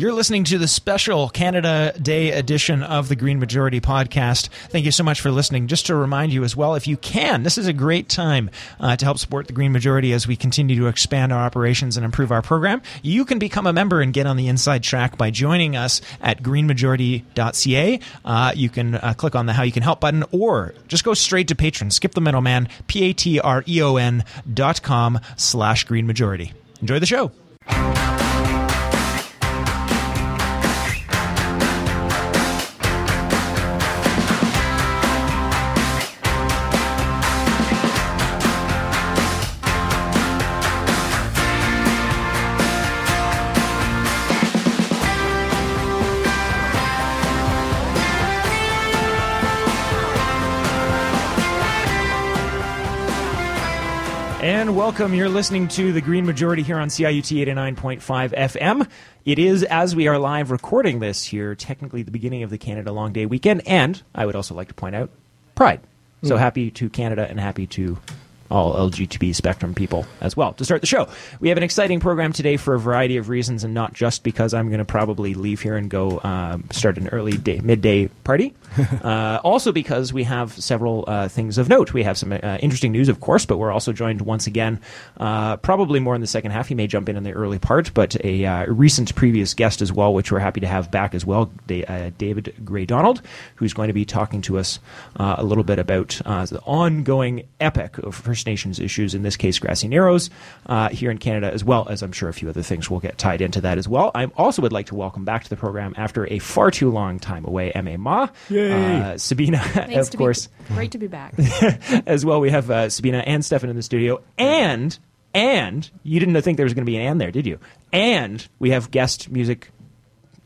You're listening to the special Canada Day edition of the Green Majority podcast. Thank you so much for listening. Just to remind you as well, if you can, this is a great time uh, to help support the Green Majority as we continue to expand our operations and improve our program. You can become a member and get on the inside track by joining us at greenmajority.ca. Uh, you can uh, click on the How You Can Help button or just go straight to Patreon. Skip the middleman, P-A-T-R-E-O-N dot com slash Green Majority. Enjoy the show. Welcome. You're listening to the Green Majority here on CIUT 89.5 FM. It is, as we are live recording this here, technically the beginning of the Canada Long Day weekend. And I would also like to point out Pride. So hmm. happy to Canada and happy to all LGBT spectrum people as well. To start the show, we have an exciting program today for a variety of reasons, and not just because I'm going to probably leave here and go um, start an early day, midday party. uh, also because we have several uh, things of note. We have some uh, interesting news, of course, but we're also joined once again, uh, probably more in the second half. He may jump in in the early part, but a uh, recent previous guest as well, which we're happy to have back as well, Da- uh, David Gray Donald, who's going to be talking to us uh, a little bit about uh, the ongoing epic of First Nations issues, in this case, Grassy Narrows, uh, here in Canada, as well as I'm sure a few other things will get tied into that as well. I also would like to welcome back to the program after a far too long time away, M.A. Ma. Uh, Sabina, Thanks of to course Be, great to be back. as well. We have uh, Sabina and Stefan in the studio, and and you didn't think there was going to be an and there, did you? And we have guest music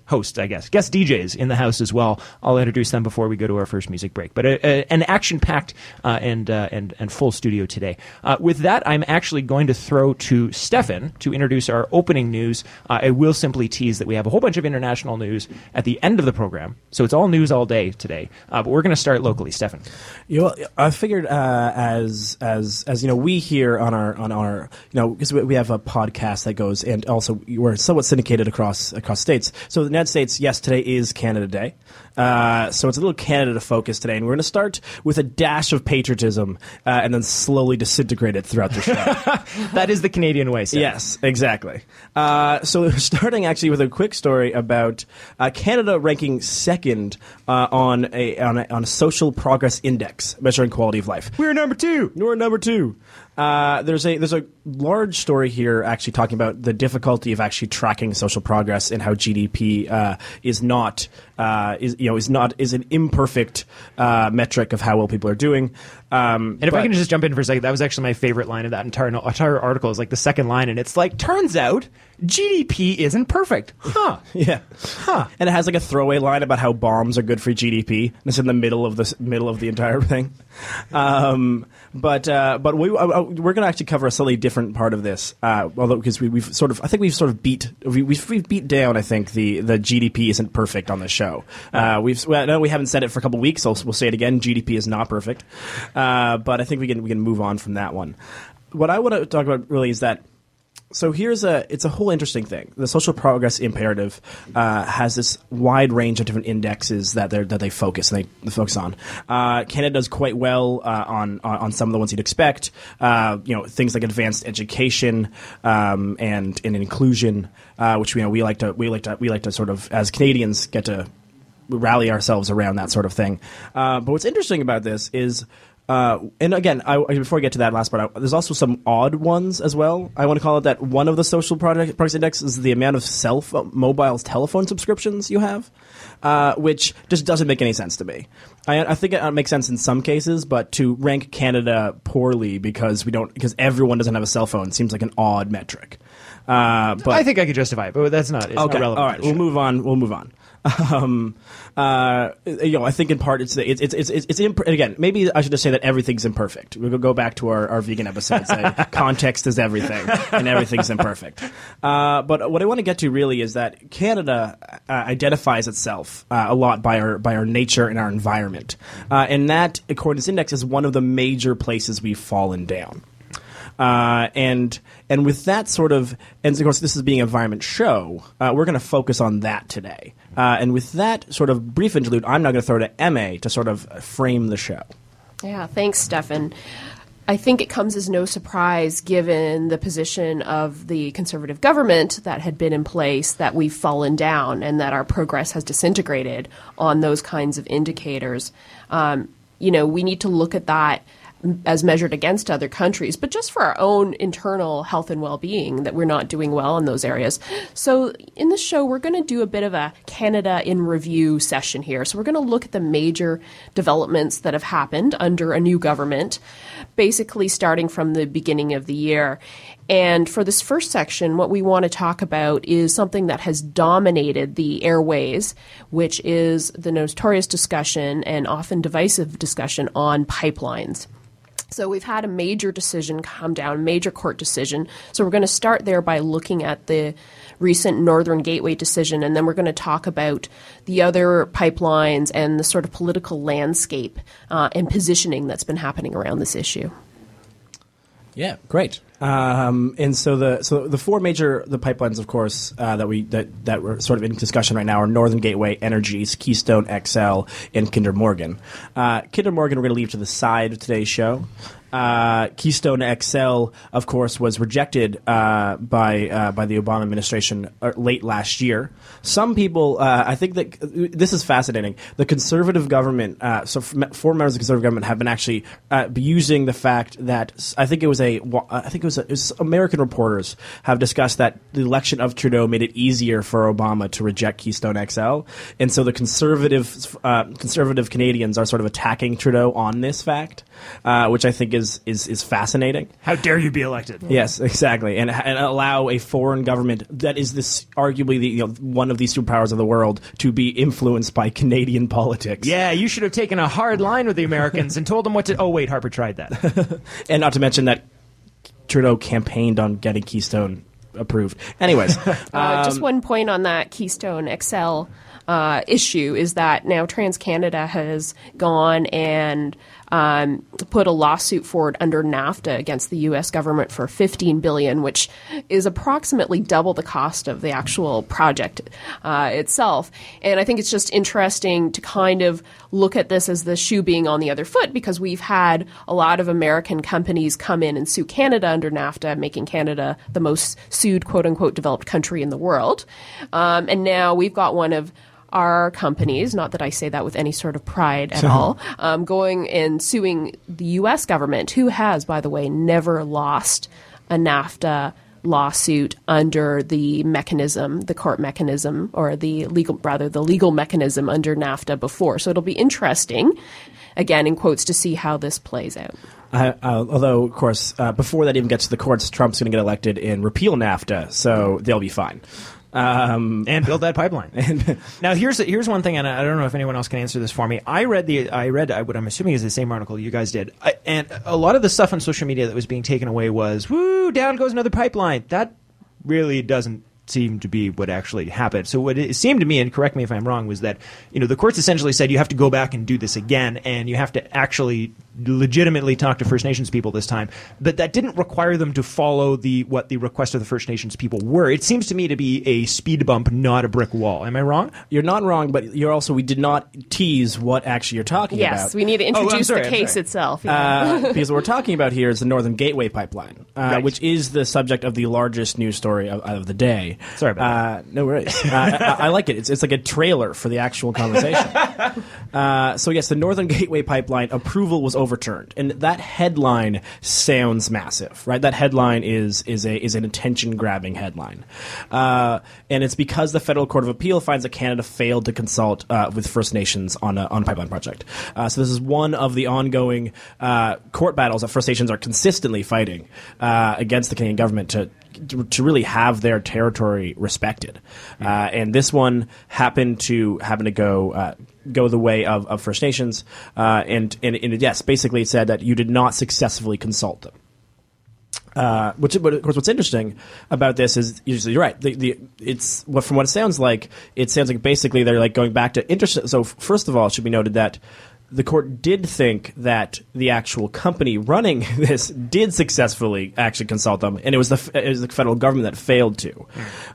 hosts, I guess, guest DJs in the house as well. I'll introduce them before we go to our first music break. But a, a, an action-packed uh, and uh, and and full studio today. Uh, with that, I'm actually going to throw to Stefan to introduce our opening news. Uh, I will simply tease that we have a whole bunch of international news at the end of the program, so it's all news all day today. Uh, but we're going to start locally, Stefan. You know, I figured uh, as as as you know, we here on our on our you know because we, we have a podcast that goes and also we're somewhat syndicated across across states. So United States, yes, today is Canada Day. Uh, so it's a little Canada focus today, and we're going to start with a dash of patriotism uh, and then slowly disintegrate it throughout the show. That is the Canadian way. Stefan. Yes, exactly. Uh, so we're starting actually with a quick story about uh, Canada ranking second uh, on a on a on a social progress index measuring quality of life. We're number two. We're number two. Uh, there's a there's a large story here actually talking about the difficulty of actually tracking social progress and how GDP uh, is not uh, is you know is not is an imperfect uh, metric of how well people are doing. Um, And if I can just jump in for a second, that was actually my favorite line of that entire entire article. Is like the second line, and it's like, turns out GDP isn't perfect, huh? Yeah, huh. And it has like a throwaway line about how bombs are good for GDP. And it's in the middle of the middle of the entire thing. Um, but uh, but we uh, uh, we're going to actually cover a slightly different part of this. Uh, although because we, we've sort of I think we've sort of beat we, we've, we've beat down I think the the GDP isn't perfect on this show. Uh, we've well, no we haven't said it for a couple weeks. So we'll say it again. GDP is not perfect. Uh, but I think we can we can move on from that one. What I want to talk about really is that so here's a it's a whole interesting thing. The social progress imperative uh, has this wide range of different indexes that they that they focus and they focus on. Uh, Canada does quite well uh, on, on on some of the ones you'd expect. Uh, you know things like advanced education um, and and inclusion, uh, which you know we like to we like to we like to sort of as Canadians get to rally ourselves around that sort of thing. Uh, but what's interesting about this is, uh, and again, I, before I get to that last part, I, there's also some odd ones as well. I want to call it that one of the social product, products index is the amount of cell phone, mobile telephone subscriptions you have, uh, which just doesn't make any sense to me. I, I think it makes sense in some cases, but to rank Canada poorly because we don't because everyone doesn't have a cell phone seems like an odd metric. Uh, but I think I could justify it, but that's not. It's okay, not relevant. all right, we'll move on. We'll move on. Um, uh, you know, I think in part it's it's it's it's, it's, it's imp- again. Maybe I should just say that everything's imperfect. We'll go back to our, our vegan episode. Say context is everything, and everything's imperfect. Uh, but what I want to get to really is that Canada uh, identifies itself uh, a lot by our by our nature and our environment, uh, and that according to this index is one of the major places we've fallen down. Uh, and and with that sort of, and of course, this is being an environment show. Uh, we're going to focus on that today. Uh, and with that sort of brief interlude, I'm now going to throw to Ma to sort of frame the show. Yeah, thanks, Stefan. I think it comes as no surprise given the position of the conservative government that had been in place that we've fallen down and that our progress has disintegrated on those kinds of indicators. Um, you know, we need to look at that as measured against other countries, but just for our own internal health and well being, that we're not doing well in those areas. So, in this show, we're going to do a bit of a Canada in review session here. So, we're going to look at the major developments that have happened under a new government, basically starting from the beginning of the year. And for this first section, what we want to talk about is something that has dominated the airways, which is the notorious discussion and often divisive discussion on pipelines. So we've had a major decision come down, major court decision. So we're going to start there by looking at the recent Northern Gateway decision, and then we're going to talk about the other pipelines and the sort of political landscape uh, and positioning that's been happening around this issue. Yeah, great. Um, and so the so the four major the pipelines, of course, uh, that we that that were sort of in discussion right now are Northern Gateway, Energy East, Keystone XL, and Kinder Morgan. Uh, Kinder Morgan, we're going to leave to the side of today's show uh, Keystone XL, of course, was rejected uh, by uh, by the Obama administration uh, late last year. Some people, uh, I think that this is fascinating. The conservative government, uh, so four members of the conservative government, have been actually using the fact that I think it was a I think it was, a, it was American reporters have discussed that the election of Trudeau made it easier for Obama to reject Keystone XL, and so the conservative conservative Canadians are sort of attacking Trudeau on this fact, which I think is is is is fascinating. How dare you be elected? Yes, exactly, and and allow a foreign government that is this arguably the, you know, one of these superpowers of the world to be influenced by Canadian politics. Yeah, you should have taken a hard line with the Americans and told them what to. Oh wait, Harper tried that, and not to mention that Trudeau campaigned on getting Keystone approved. Anyways, uh, um, just one point on that Keystone XL uh, issue is that now TransCanada has gone and um, put a lawsuit forward under NAFTA against the U.S. government for 15 billion, which is approximately double the cost of the actual project uh, itself. And I think it's just interesting to kind of look at this as the shoe being on the other foot because we've had a lot of American companies come in and sue Canada under NAFTA, making Canada the most sued quote unquote developed country in the world. Um, and now we've got one of our companies, not that I say that with any sort of pride at all, um, going and suing the U.S. government, who has, by the way, never lost a NAFTA lawsuit under the mechanism, the court mechanism, or the legal, rather, the legal mechanism under NAFTA before. So it'll be interesting, again, in quotes, to see how this plays out. Uh, although, of course, uh, before that even gets to the courts, Trump's going to get elected and repeal NAFTA, so they'll be fine um, and build that pipeline. now, here's here's one thing, and I don't know if anyone else can answer this for me. I read the I read what I'm assuming is the same article you guys did, I, and a lot of the stuff on social media that was being taken away was "woo, down goes another pipeline." That really doesn't seem to be what actually happened. So what it seemed to me, and correct me if I'm wrong, was that you know the courts essentially said you have to go back and do this again, and you have to actually legitimately talk to First Nations people this time, but that didn't require them to follow the what the request of the First Nations people were. It seems to me to be a speed bump, not a brick wall. Am I wrong? You're not wrong, but you're also we did not tease what actually you're talking yes, about. Yes, we need to oh, introduce oh, sorry, the case itself. Uh, because what we're talking about here is the Northern Gateway Pipeline, uh, right. which is the subject of the largest news story of, of the day. Sorry about uh, that. No worries. Uh, I, I, like it. It's, it's like a trailer for the actual conversation. Uh, so yes, the Northern Gateway Pipeline approval was overturned, and that headline sounds massive, right? That headline is is a is an attention grabbing headline, uh, and it's because the federal court of appeal finds that Canada failed to consult uh, with First Nations on a, on a pipeline project. Uh, so this is one of the ongoing uh, court battles that First Nations are consistently fighting uh, against the Canadian government to to really have their territory respected. Uh, and this one happened to happen to go uh, go the way of, of First Nations. Uh, and, and, and, yes, basically it said that you did not successfully consult them. Uh, which, but of course, what's interesting about this is you're right. The, the it's what from what it sounds like. It sounds like basically they're like going back to interest. So first of all, it should be noted that the court did think that the actual company running this did successfully actually consult them, and it was the it was the federal government that failed to.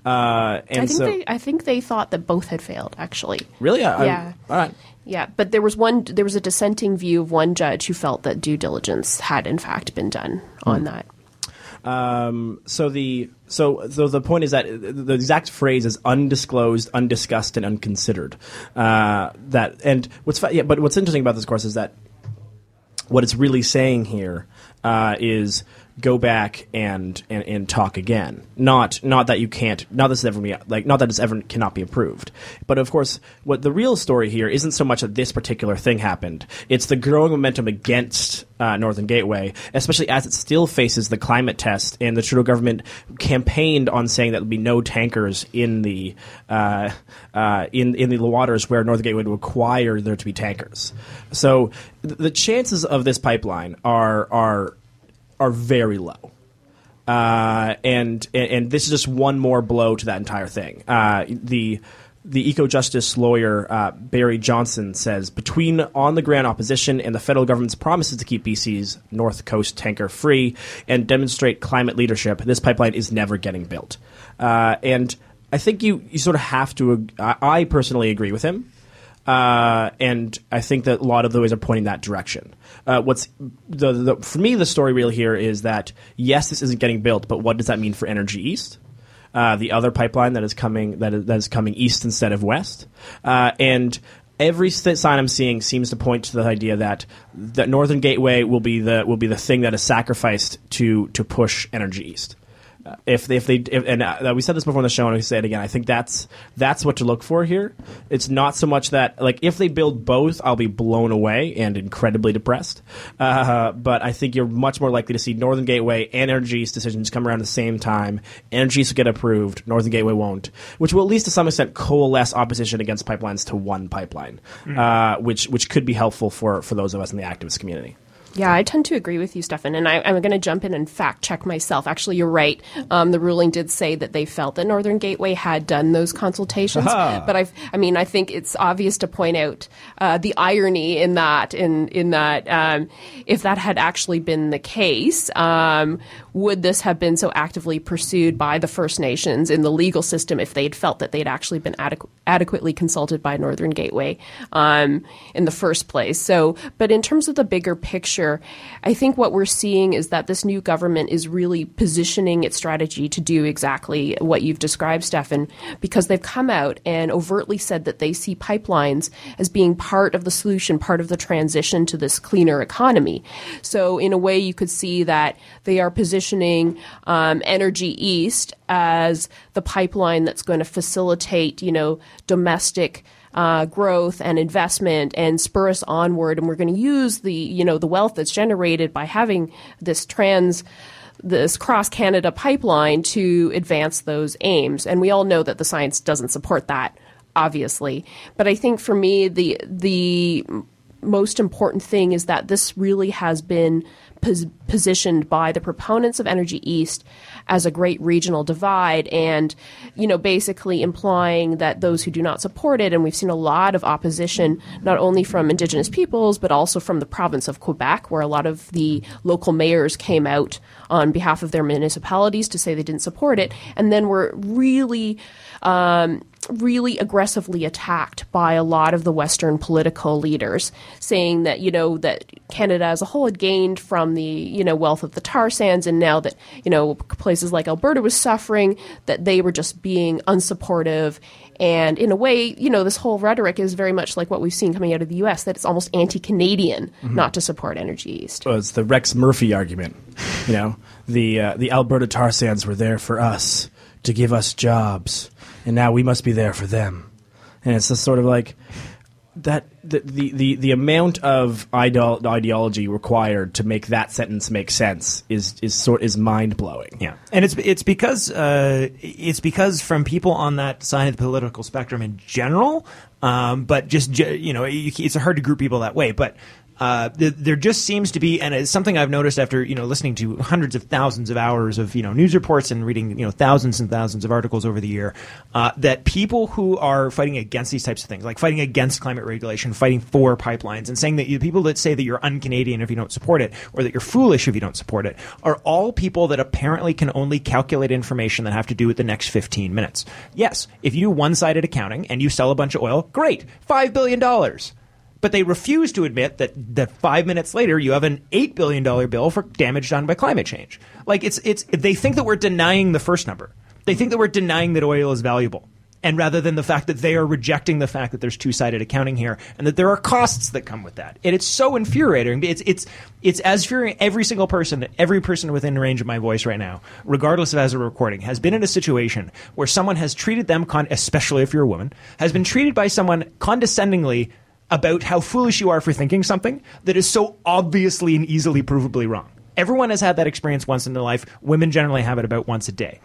Uh, and I think so, they I think they thought that both had failed actually. really, I, I- Yeah. all right. Yeah, but there was one there was a dissenting view of one judge who felt that due diligence had in fact been done on that. Um, so the so so the point is that the exact phrase is undisclosed, undiscussed, and unconsidered. Uh, that and what's yeah, but what's interesting about this course is that what it's really saying here uh, is go back and, and and talk again. Not not that you can't. Not that this ever be like not that this ever cannot be improved. But of course, what the real story here isn't so much that this particular thing happened. It's the growing momentum against uh, Northern Gateway, especially as it still faces the climate test, and the Trudeau government campaigned on saying that there'll be no tankers in the uh, uh, in in the waters where Northern Gateway would require there to be tankers. So th- the chances of this pipeline are are are very low. Uh, and, and this is just one more blow to that entire thing. Uh, the the eco justice lawyer uh, Barry Robinson says between on the ground opposition and the federal government's promises to keep BC's North Coast tanker free and demonstrate climate leadership, this pipeline is never getting built. Uh, and I think you you sort of have to. I, I personally agree with him. Uh, and I think that a lot of the ways are pointing that direction. Uh, what's the, the for me the story real here is that yes, this isn't getting built, but what does that mean for Energy East? Uh, the other pipeline that is coming that is, that is coming east instead of west, uh, and every sign I'm seeing seems to point to the idea that that Northern Gateway will be the will be the thing that is sacrificed to to push Energy East. If they, if they if, and uh, we said this before on the show and we say it again, I think that's that's what to look for here. It's not so much that like if they build both, I'll be blown away and incredibly depressed. Uh, but I think you're much more likely to see Northern Gateway and Energy East decisions come around at the same time. Energy East will get approved, Northern Gateway won't, which will at least to some extent coalesce opposition against pipelines to one pipeline, uh, which which could be helpful for for those of us in the activist community. Yeah, I tend to agree with you, Stefan, and I, I'm going to jump in and fact check myself. Actually, you're right. Um, the ruling did say that they felt that Northern Gateway had done those consultations, but I, I mean, I think it's obvious to point out uh, the irony in that. In in that, um, if that had actually been the case, um, would this have been so actively pursued by the First Nations in the legal system if they had felt that they had actually been adequ- adequately consulted by Northern Gateway um, in the first place? So, but in terms of the bigger picture, I think what we're seeing is that this new government is really positioning its strategy to do exactly what you've described, Stefan, because they've come out and overtly said that they see pipelines as being part of the solution, part of the transition to this cleaner economy. So, in a way, you could see that they are positioning um, Energy East as the pipeline that's going to facilitate, you know, domestic uh, growth and investment and spur us onward. And we're going to use the you know the wealth that's generated by having this trans this cross Canada pipeline to advance those aims. And we all know that the science doesn't support that, obviously. But I think for me the the most important thing is that this really has been pos- positioned by the proponents of Energy East as a great regional divide and you know basically implying that those who do not support it and we've seen a lot of opposition not only from indigenous peoples but also from the province of Quebec where a lot of the local mayors came out on behalf of their municipalities to say they didn't support it. And then were really um, really aggressively attacked by a lot of the Western political leaders, saying that you know that Canada as a whole had gained from the you know wealth of the tar sands, and now that you know places like Alberta was suffering, that they were just being unsupportive. And in a way, you know, this whole rhetoric is very much like what we've seen coming out of the U.S. That it's almost anti-Canadian not to support Energy East. Well, it's the Rex Murphy argument. You know, the uh, the Alberta tar sands were there for us to give us jobs, and now we must be there for them. And it's just sort of like that. The the the, the amount of ideo- ideology required to make that sentence make sense is is sort is mind blowing. Yeah, and it's it's because uh, it's because from people on that side of the political spectrum in general, um, but just you know, it's hard to group people that way. But Uh, th- there just seems to be, and it's something I've noticed after you know listening to hundreds of thousands of hours of you know news reports and reading you know thousands and thousands of articles over the year, uh, that people who are fighting against these types of things, like fighting against climate regulation, fighting for pipelines, and saying that you, people that say that you're un-Canadian if you don't support it, or that you're foolish if you don't support it, are all people that apparently can only calculate information that have to do with the next 15 minutes. Yes, if you do one-sided accounting and you sell a bunch of oil, great, five billion dollars but they refuse to admit that that five minutes later you have an eight billion dollar bill for damage done by climate change. Like it's it's they think that we're denying the first number. They think that we're denying that oil is valuable. And rather than the fact that they are rejecting the fact that there's two sided accounting here and that there are costs that come with that. And it's so infuriating. It's it's it's as infuriating every single person, every person within range of my voice right now, regardless of as a recording, has been in a situation where someone has treated them con- especially if you're a woman, has been treated by someone condescendingly about how foolish you are for thinking something that is so obviously and easily provably wrong. Everyone has had that experience once in their life. Women generally have it about once a day,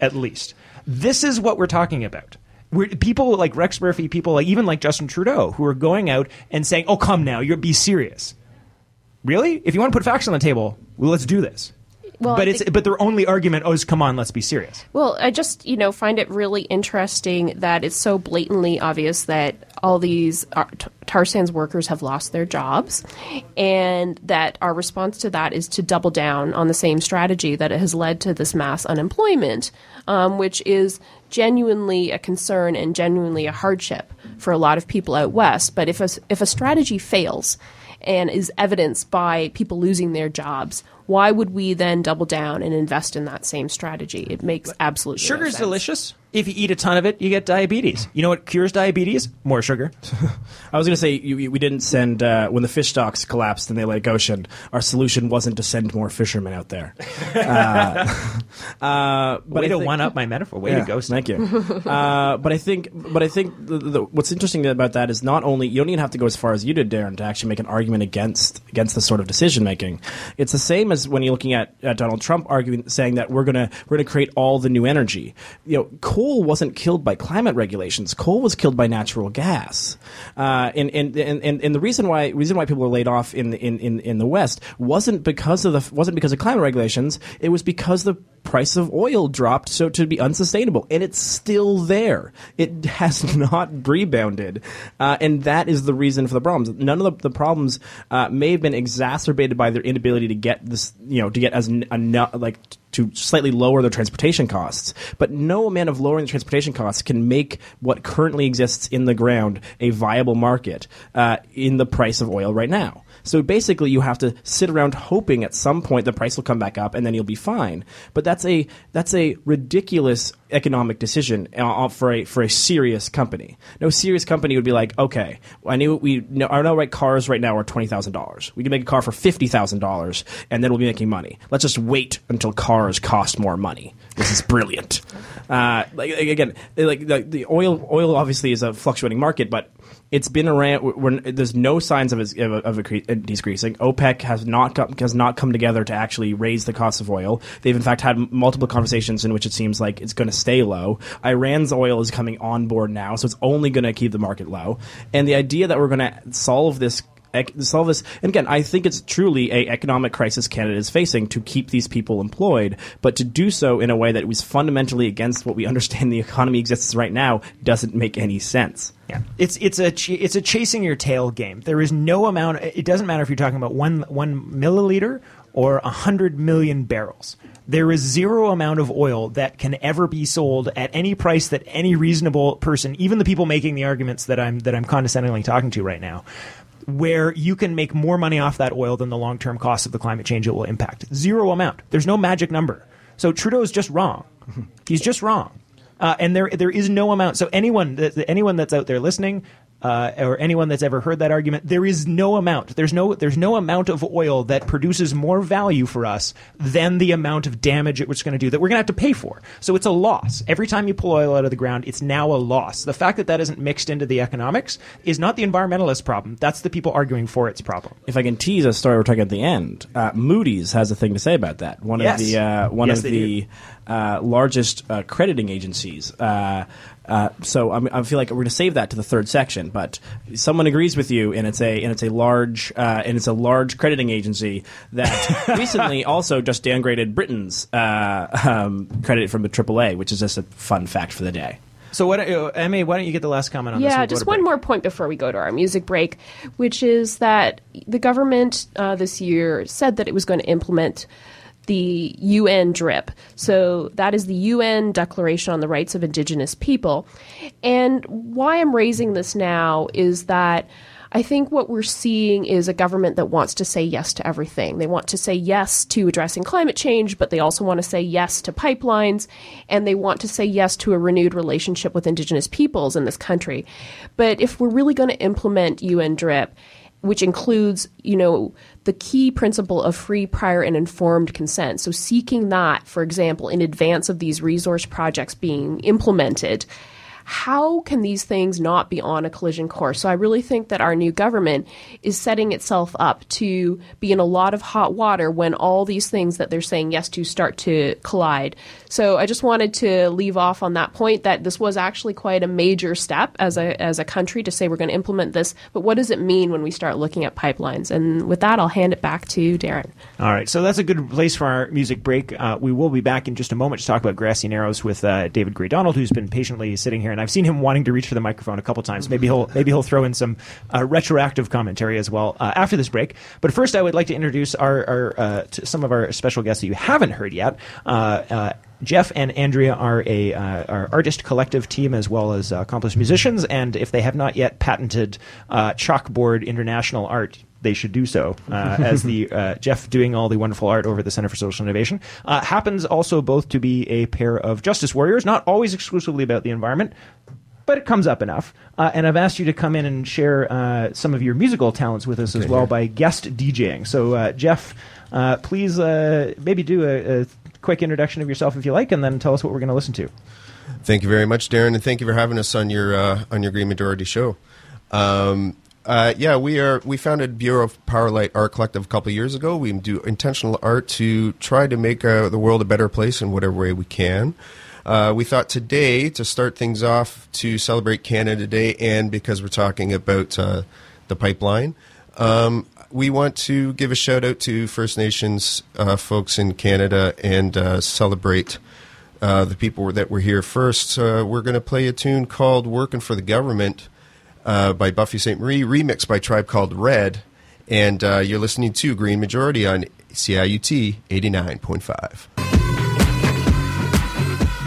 at least. This is what we're talking about. We're, people like Rex Murphy, people like even like Justin Trudeau, who are going out and saying, "Oh, come now, you're be serious." Really? If you want to put facts on the table, well, let's do this. Well, but I it's think- but their only argument oh, is come on, let's be serious. Well, I just you know find it really interesting that it's so blatantly obvious that all these uh, tar sands workers have lost their jobs, and that our response to that is to double down on the same strategy that has led to this mass unemployment, um, which is genuinely a concern and genuinely a hardship for a lot of people out west. But if a, if a strategy fails and is evidenced by people losing their jobs, why would we then double down and invest in that same strategy? It makes absolutely no Sugar's sense. delicious. If you eat a ton of it, you get diabetes. You know what cures diabetes? More sugar. I was going to say you, you- we didn't send uh, when the fish stocks collapsed and they Atlantic Ocean. Our solution wasn't to send more fishermen out there. Uh, uh, but Way I to think- one up my metaphor. Way Yeah, to go. Steve. Thank you. uh, but I think, but I think the, the, what's interesting about that is not only you don't even have to go as far as you did, Darren, to actually make an argument against against this sort of decision making. It's the same as when you're looking at, Donald Trump arguing, saying that we're gonna we're gonna create all the new energy. You know, coal wasn't killed by climate regulations. Coal was killed by natural gas. Uh, and, and, and, and the reason why reason why people were laid off in the, in, in, in the West wasn't because of the wasn't because of climate regulations. It was because the price of oil dropped so to be unsustainable, and it's still there. It has not rebounded, uh, and that is the reason for the problems. None of the, the problems uh, may have been exacerbated by their inability to get this, you know, to get as enough like to slightly lower their transportation costs. But no amount of lowering the transportation costs can make what currently exists in the ground a viable market uh, in the price of oil right now. So basically, you have to sit around hoping at some point the price will come back up and then you'll be fine. But that's a that's a ridiculous economic decision uh, for a for a serious company. No serious company would be like, okay, I knew we know, I know right cars right now are twenty thousand dollars. We can make a car for fifty thousand dollars, and then we'll be making money. Let's just wait until cars cost more money. This is brilliant. Uh, like again, like the, the oil oil obviously is a fluctuating market, but it's been around. We're, there's no signs of of, a- decreasing. OPEC has not come, has not come together to actually raise the cost of oil. They've in fact had multiple conversations in which it seems like it's going to stay low. Iran's oil is coming on board now, so it's only going to keep the market low. And the idea that we're going to solve this solve this. And again, I think it's truly a economic crisis Canada is facing to keep these people employed, but to do so in a way that was fundamentally against what we understand the economy exists right now doesn't make any sense. Yeah, it's it's a ch- it's a chasing your tail game. There is no amount. It doesn't matter if you're talking about one one milliliter or hundred million barrels. There is zero amount of oil that can ever be sold at any price that any reasonable person, even the people making the arguments that I'm that I'm condescendingly talking to right now, where you can make more money off that oil than the long term cost of the climate change it will impact. Zero amount. There's no magic number. So Trudeau's just wrong. He's just wrong. Uh, and there there is no amount. So anyone that, anyone that's out there listening, uh, or anyone that's ever heard that argument, there is no amount. There's no there's no amount of oil that produces more value for us than the amount of damage it was going to do that we're going to have to pay for. So it's a loss every time you pull oil out of the ground. It's now a loss. The fact that that isn't mixed into the economics is not the environmentalist problem. That's the people arguing for its problem. If I can tease a story we're talking at the end, uh, Moody's has a thing to say about that. One Yes. of the uh, one Yes, of the uh, largest uh, crediting agencies uh, so I'm, I feel like we're going to save that to the third section. But someone agrees with you, and it's a and it's a large uh, and it's a large crediting agency that recently also just downgraded Britain's uh, um, credit from the AAA, which is just a fun fact for the day. So, what, uh, Emmy, why don't you get the last comment on this? Yeah, We'll just one break. more point before we go to our music break, which is that the government uh, this year said that it was going to implement the UN DRIP. So that is the UN Declaration on the Rights of Indigenous People. And why I'm raising this now is that I think what we're seeing is a government that wants to say yes to everything. They want to say yes to addressing climate change, but they also want to say yes to pipelines, and they want to say yes to a renewed relationship with Indigenous peoples in this country. But if we're really going to implement UN DRIP, which includes, you know, the key principle of free, prior, and informed consent. So, seeking that, for example, in advance of these resource projects being implemented, how can these things not be on a collision course? So I really think that our new government is setting itself up to be in a lot of hot water when all these things that they're saying yes to start to collide. So I just wanted to leave off on that point that this was actually quite a major step as a as a country to say we're going to implement this. But what does it mean when we start looking at pipelines? And with that, I'll hand it back to Darren. All right, so that's a good place for our music break. Uh, we will be back in just a moment to talk about Grassy Narrows with uh, David Gray Donald, who's been patiently sitting here, and I've seen him wanting to reach for the microphone a couple times. Maybe he'll maybe he'll throw in some uh, retroactive commentary as well uh, after this break. But first, I would like to introduce our, our uh, to some of our special guests that you haven't heard yet. Uh, uh, Jeff and Andrea are a uh, artist collective team as well as uh, accomplished musicians, and if they have not yet patented uh, chalkboard international art, they should do so. Uh, as the uh, Jeff doing all the wonderful art over the Center for Social Innovation uh, happens also both to be a pair of justice warriors, not always exclusively about the environment. But it comes up enough, uh, and I've asked you to come in and share uh, some of your musical talents with us as well by guest DJing. So, uh, Jeff, uh, please uh, maybe do a, a quick introduction of yourself if you like, and then tell us what we're going to listen to. Thank you very much, Darren, and thank you for having us on your uh, on your Green Majority show. Um, uh, yeah, we are. We founded Bureau of Powerlight Art Collective a couple years ago. We do intentional art to try to make uh, the world a better place in whatever way we can. Uh, we thought today to start things off to celebrate Canada Day, and because we're talking about uh, the pipeline, um, we want to give a shout out to First Nations uh, folks in Canada and uh, celebrate the people that were here first. We're going to play a tune called "Working for the Government" uh, by Buffy Sainte-Marie, remixed by Tribe Called Red, and uh, you're listening to Green Majority on CIUT eighty nine point five.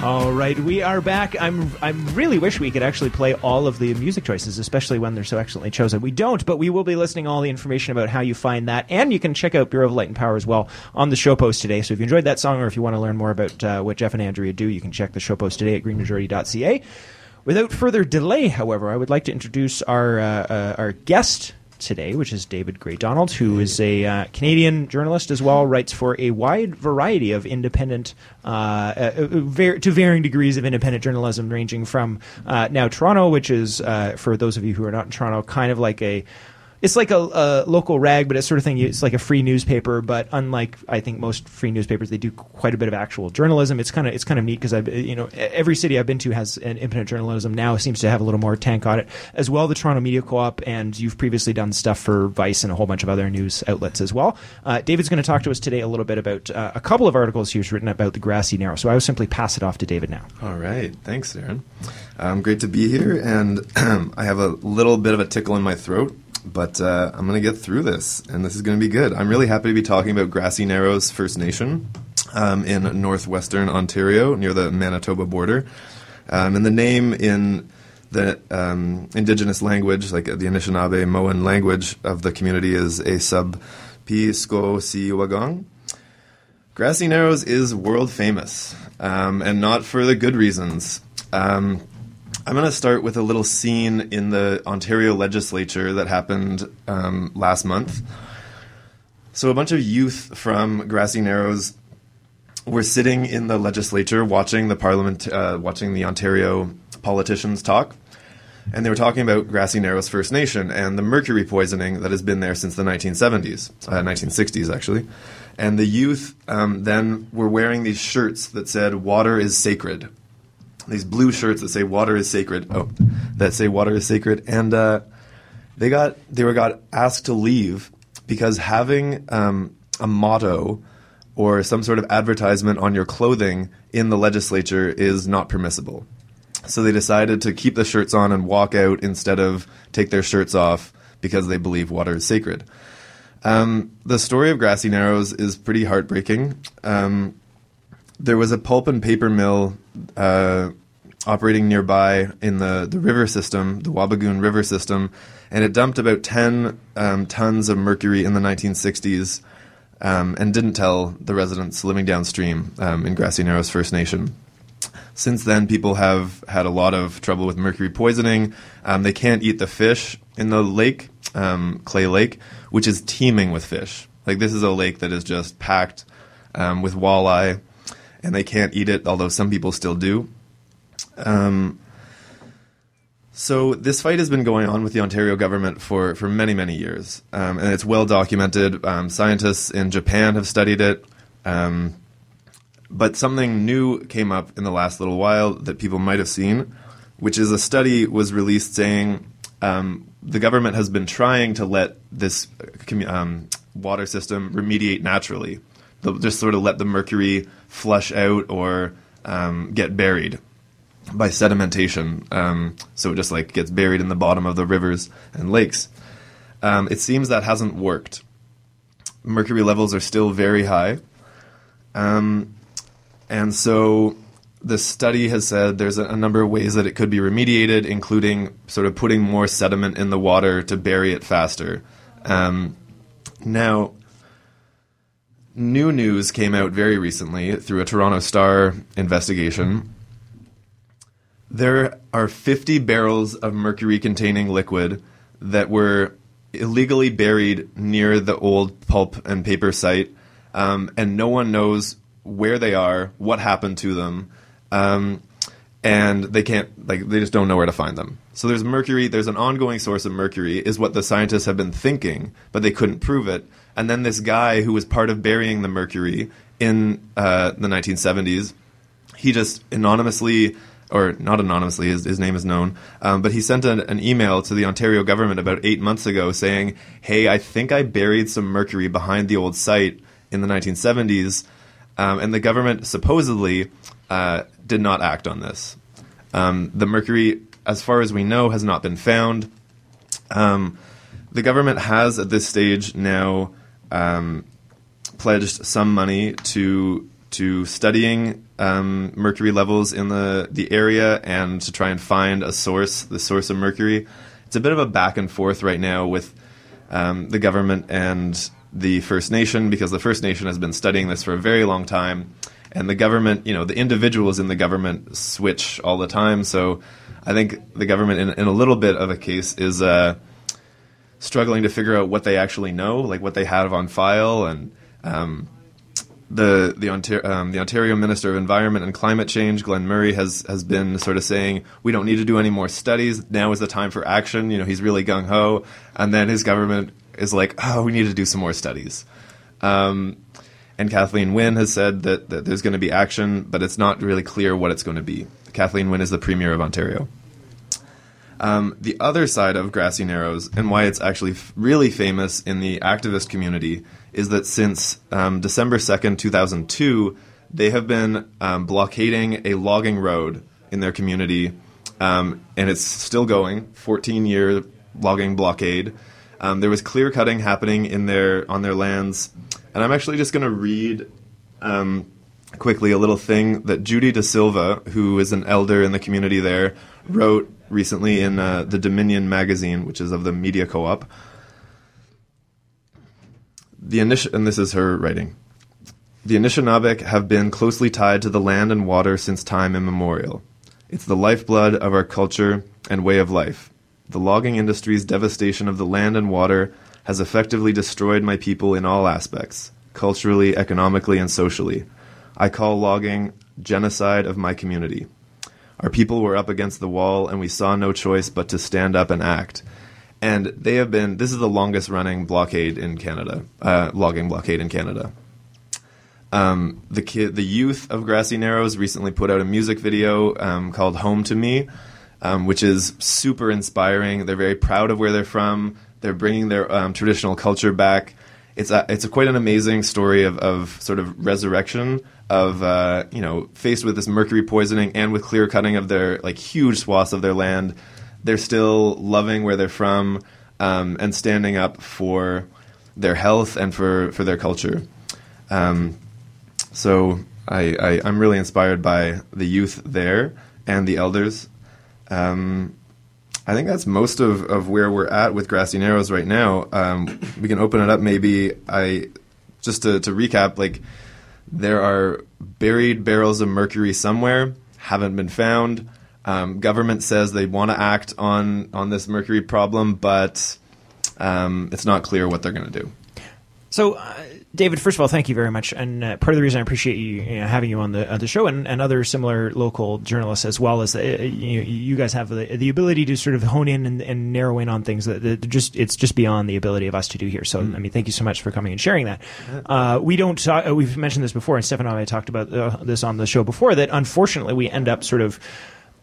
All right, we are back. I'm I really wish we could actually play all of the music choices, especially when they're so excellently chosen. We don't, but we will be listing all the information about how you find that, and you can check out Bureau of Light and Power as well on the show post today. So if you enjoyed that song, or if you want to learn more about uh, what Jeff and Andrea do, you can check the show post today at greenmajority.ca. Without further delay, however, I would like to introduce our uh, uh, our guest today, which is David Gray Donald, who is a uh, Canadian journalist as well, writes for a wide variety of independent, uh, uh, var- to varying degrees of independent journalism, ranging from uh, now Toronto, which is uh, for those of you who are not in Toronto, kind of like a it's like a, a local rag, but it's sort of thing. It's like a free newspaper, but unlike I think most free newspapers, they do quite a bit of actual journalism. It's kind of it's kind of neat because I you know every city I've been to has an independent journalism now seems to have a little more tank on it as well. The Toronto Media Co-op, and you've previously done stuff for Vice and a whole bunch of other news outlets as well. Uh, David's going to talk to us today a little bit about uh, a couple of articles he's written about the grassy narrow. So I will simply pass it off to David now. All right. Thanks, Darren. Um, great to be here. And I have a little bit of a tickle in my throat, but uh, I'm going to get through this, and this is going to be good. I'm really happy to be talking about Grassy Narrows First Nation um, in northwestern Ontario near the Manitoba border. Um, and the name in the um, indigenous language, like the Anishinaabemowin language of the community, is a sub Pisco Si Wagong. Grassy Narrows is world famous, um, and not for the good reasons. Um, I'm going to start with a little scene in the Ontario legislature that happened um, last month. So, a bunch of youth from Grassy Narrows were sitting in the legislature watching the parliament, uh, watching the Ontario politicians talk. And they were talking about Grassy Narrows First Nation and the mercury poisoning that has been there since the 1970s, uh, 1960s actually. And the youth um, then were wearing these shirts that said, Water is sacred. These blue shirts that say "Water is sacred." Oh, that say "Water is sacred," and uh, they got they were got asked to leave because having um, a motto or some sort of advertisement on your clothing in the legislature is not permissible. So they decided to keep the shirts on and walk out instead of take their shirts off because they believe water is sacred. Um, the story of Grassy Narrows is pretty heartbreaking. Um, there was a pulp and paper mill uh, operating nearby in the, the river system, the Wabigoon River system, and it dumped about 10 um, tons of mercury in the 1960s um, and didn't tell the residents living downstream um, in Grassy Narrows First Nation. Since then, people have had a lot of trouble with mercury poisoning. Um, they can't eat the fish in the lake, um, Clay Lake, which is teeming with fish. Like, this is a lake that is just packed um, with walleye, and they can't eat it, although some people still do. Um, so this fight has been going on with the Ontario government for, for many, many years, um, and it's well documented. Um, scientists in Japan have studied it, um, but something new came up in the last little while that people might have seen, which is a study was released saying um, the government has been trying to let this um, water system remediate naturally. They'll just sort of let the mercury flush out or um, get buried by sedimentation. Um, so it just like gets buried in the bottom of the rivers and lakes. Um, it seems that hasn't worked. Mercury levels are still very high. Um, and so the study has said there's a, a, number of ways that it could be remediated, including sort of putting more sediment in the water to bury it faster. Um, now, new news came out very recently through a Toronto Star investigation there are 50 barrels of mercury containing liquid that were illegally buried near the old pulp and paper site, um, and no one knows where they are, what happened to them, um, and they can't, like, they just don't know where to find them. So there's mercury, there's an ongoing source of mercury, is what the scientists have been thinking, but they couldn't prove it. And then this guy who was part of burying the mercury in uh, the 1970s, he just anonymously or not anonymously, his, his name is known, um, but he sent an, an, email to the Ontario government about eight months ago saying, Hey, I think I buried some mercury behind the old site in the 1970s. Um, and the government supposedly uh, did not act on this. Um, the mercury, as far as we know, has not been found. Um, the government has, at this stage, now um, pledged some money to to studying um, mercury levels in the, the area and to try and find a source, the source of mercury. It's a bit of a back and forth right now with um, the government and the First Nation because the First Nation has been studying this for a very long time. And the government, you know, the individuals in the government switch all the time. So I think the government, in, in a little bit of a case, is uh, struggling to figure out what they actually know, like what they have on file and. Um, the the Ontario, um, the Ontario Minister of Environment and Climate Change, Glenn Murray, has has been sort of saying we don't need to do any more studies. Now is the time for action. You know, he's really gung ho, and then his government is like, oh, we need to do some more studies. Um, and Kathleen Wynne has said that, that there's going to be action, but it's not really clear what it's going to be. Kathleen Wynne is the Premier of Ontario. Um, the other side of Grassy Narrows, and why it's actually f- really famous in the activist community, is that since um, December 2nd, 2002, they have been um, blockading a logging road in their community, um, and it's still going 14 year logging blockade. Um, there was clear cutting happening in their on their lands, and I'm actually just going to read um, quickly a little thing that Judy Da Silva, who is an elder in the community there, wrote recently in uh, the Dominion magazine, which is of the Media Co-op the Anish- and this is her writing. The Anishinaabeg have been closely tied to the land and water since time immemorial. It's the lifeblood of our culture and way of life. The logging industry's devastation of the land and water has effectively destroyed my people in all aspects, culturally, economically, and socially. I call logging genocide of my community. Our people were up against the wall, and we saw no choice but to stand up and act and they have been. This is the longest running blockade in Canada, uh, logging blockade in Canada. Um, the the youth of Grassy Narrows recently put out a music video um, called "Home to Me," um, which is super inspiring. They're very proud of where they're from. They're bringing their um, traditional culture back. It's a, it's a quite an amazing story of, of sort of resurrection of uh, you know faced with this mercury poisoning and with clear cutting of their like huge swaths of their land. They're still loving where they're from um, and standing up for their health and for, for their culture. Um, so I, I, am really inspired by the youth there and the elders. Um, I think that's most of, of where we're at with Grassy Narrows right now. Um, we can open it up maybe. I just to, to recap, like there are buried barrels of mercury somewhere, haven't been found. Um, government says they want to act on on this mercury problem, but um, it's not clear what they're going to do. So, uh, David, first of all, thank you very much. And uh, part of the reason I appreciate you, you know, having you on the uh, the show and, and other similar local journalists as well is that uh, you, you guys have the, the ability to sort of hone in and, and narrow in on things that, that, just it's just beyond the ability of us to do here. So, mm. I mean, thank you so much for coming and sharing that. Uh, we don't talk, uh, we've mentioned this before, and Stefan and I talked about this on the show before. That unfortunately we end up sort of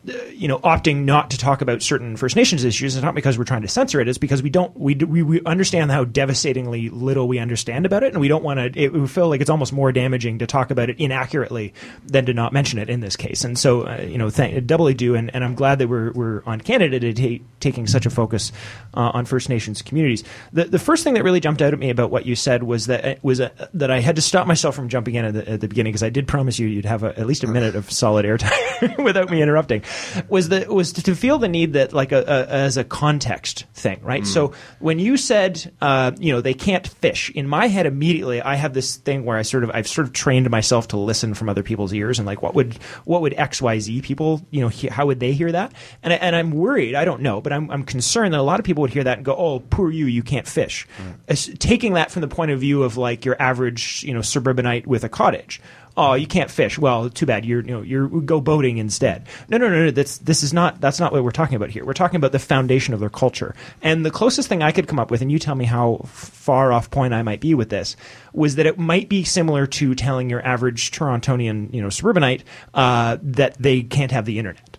you know, opting not to talk about certain First Nations issues is not because we're trying to censor it. It's because we don't we we, we understand how devastatingly little we understand about it, and we don't want to. It, we feel like it's almost more damaging to talk about it inaccurately than to not mention it in this case. And so, uh, you know, doubly do, and, and I'm glad that we're we're on Canada to t- taking such a focus uh, on First Nations communities. The the first thing that really jumped out at me about what you said was that uh, was a, that I had to stop myself from jumping in at the, at the beginning because I did promise you you'd have a, at least a minute of solid airtime without me interrupting was the was to, to, feel the need that like a, a, as a context thing, right? Mm. So when you said uh, you know they can't fish, in my head immediately I have this thing where I sort of I've sort of trained myself to listen from other people's ears and like what would what would X Y Z people you know he, how would they hear that? And I, and I'm worried I don't know, but I'm I'm concerned that a lot of people would hear that and go oh poor you you can't fish, mm. As, taking that from the point of view of like your average you know suburbanite with a cottage oh, you can't fish. Well, too bad. You're you know you're go boating instead. No, no, no, no. That's this is not that's not what we're talking about here. We're talking about the foundation of their culture. And the closest thing I could come up with, and you tell me how far off point I might be with this, was that it might be similar to telling your average Torontonian, you know, suburbanite uh, that they can't have the internet.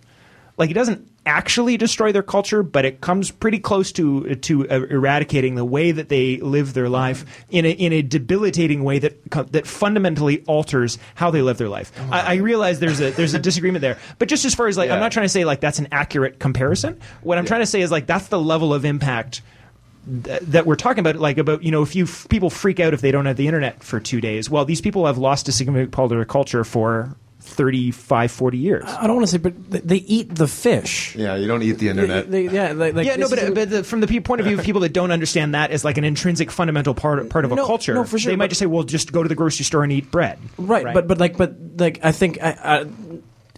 Like it doesn't actually destroy their culture, but it comes pretty close to to uh, eradicating the way that they live their life in a in a debilitating way that that fundamentally alters how they live their life. Oh I, I, realize there's a there's a disagreement there, but just as far as like yeah. I'm not trying to say like that's an accurate comparison. What I'm yeah. trying to say is like that's the level of impact that we're talking about, like about you know, if you f- people freak out if they don't have the internet for two days. Well, these people have lost a significant part of their culture for 35, 40 years. I don't want to say, but they eat the fish. Yeah, you don't eat the internet. They, they, yeah, like, like yeah, no, but, but the, from the point of view of people that don't understand that as like an intrinsic, fundamental part part of no, a culture, no, for sure, they might just say, "Well, just go to the grocery store and eat bread." Right, right? but but like but like I think I, I,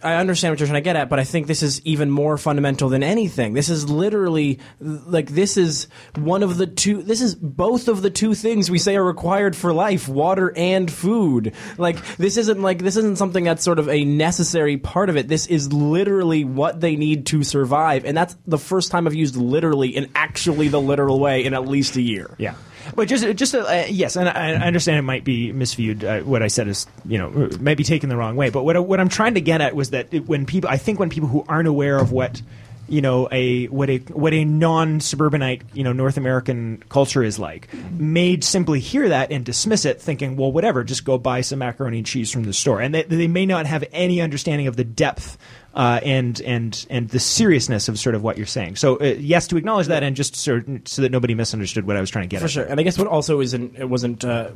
I understand what you're trying to get at, but I think this is even more fundamental than anything. This is literally like this is one of the two. This is both of the two things we say are required for life: water and food. Like this isn't like this isn't something that's sort of a necessary part of it. This is literally what they need to survive, and that's the first time I've used literally in actually the literal way in at least a year. Yeah. But just, just uh, yes, and I, I, understand it might be misviewed. Uh, what I said is, you know, maybe taken the wrong way. But what what I'm trying to get at was that it, when people, I think when people who aren't aware of what you know a what a what a non suburbanite you know North American culture is like, may simply hear that and dismiss it, thinking, well, whatever, just go buy some macaroni and cheese from the store, and they, they may not have any understanding of the depth uh, and and and the seriousness of sort of what you're saying. So uh, yes, to acknowledge that, and just so, so that nobody misunderstood what I was trying to get for at. sure. And I guess what also isn't it wasn't uh,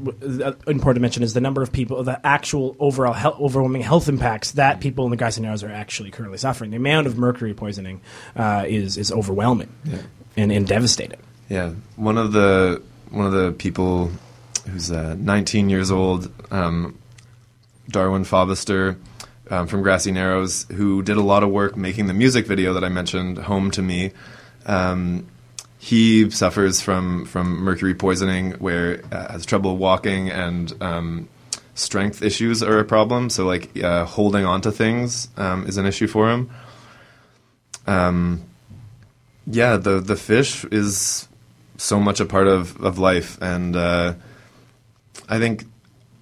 uh, important to mention is the number of people, the actual overall health, overwhelming health impacts that people in the Grassy Narrows are actually currently suffering. The amount of mercury poisoning uh, is is overwhelming yeah. and, and devastating. Yeah, one of the one of the people who's uh, 19 years old, um, Darwin Fobister um, from Grassy Narrows, who did a lot of work making the music video that I mentioned, "Home to Me." Um, he suffers from from mercury poisoning, where uh, has trouble walking and um, strength issues are a problem. So, like uh, holding on to things um, is an issue for him. Um, yeah, the the fish is so much a part of, of life, and uh, I think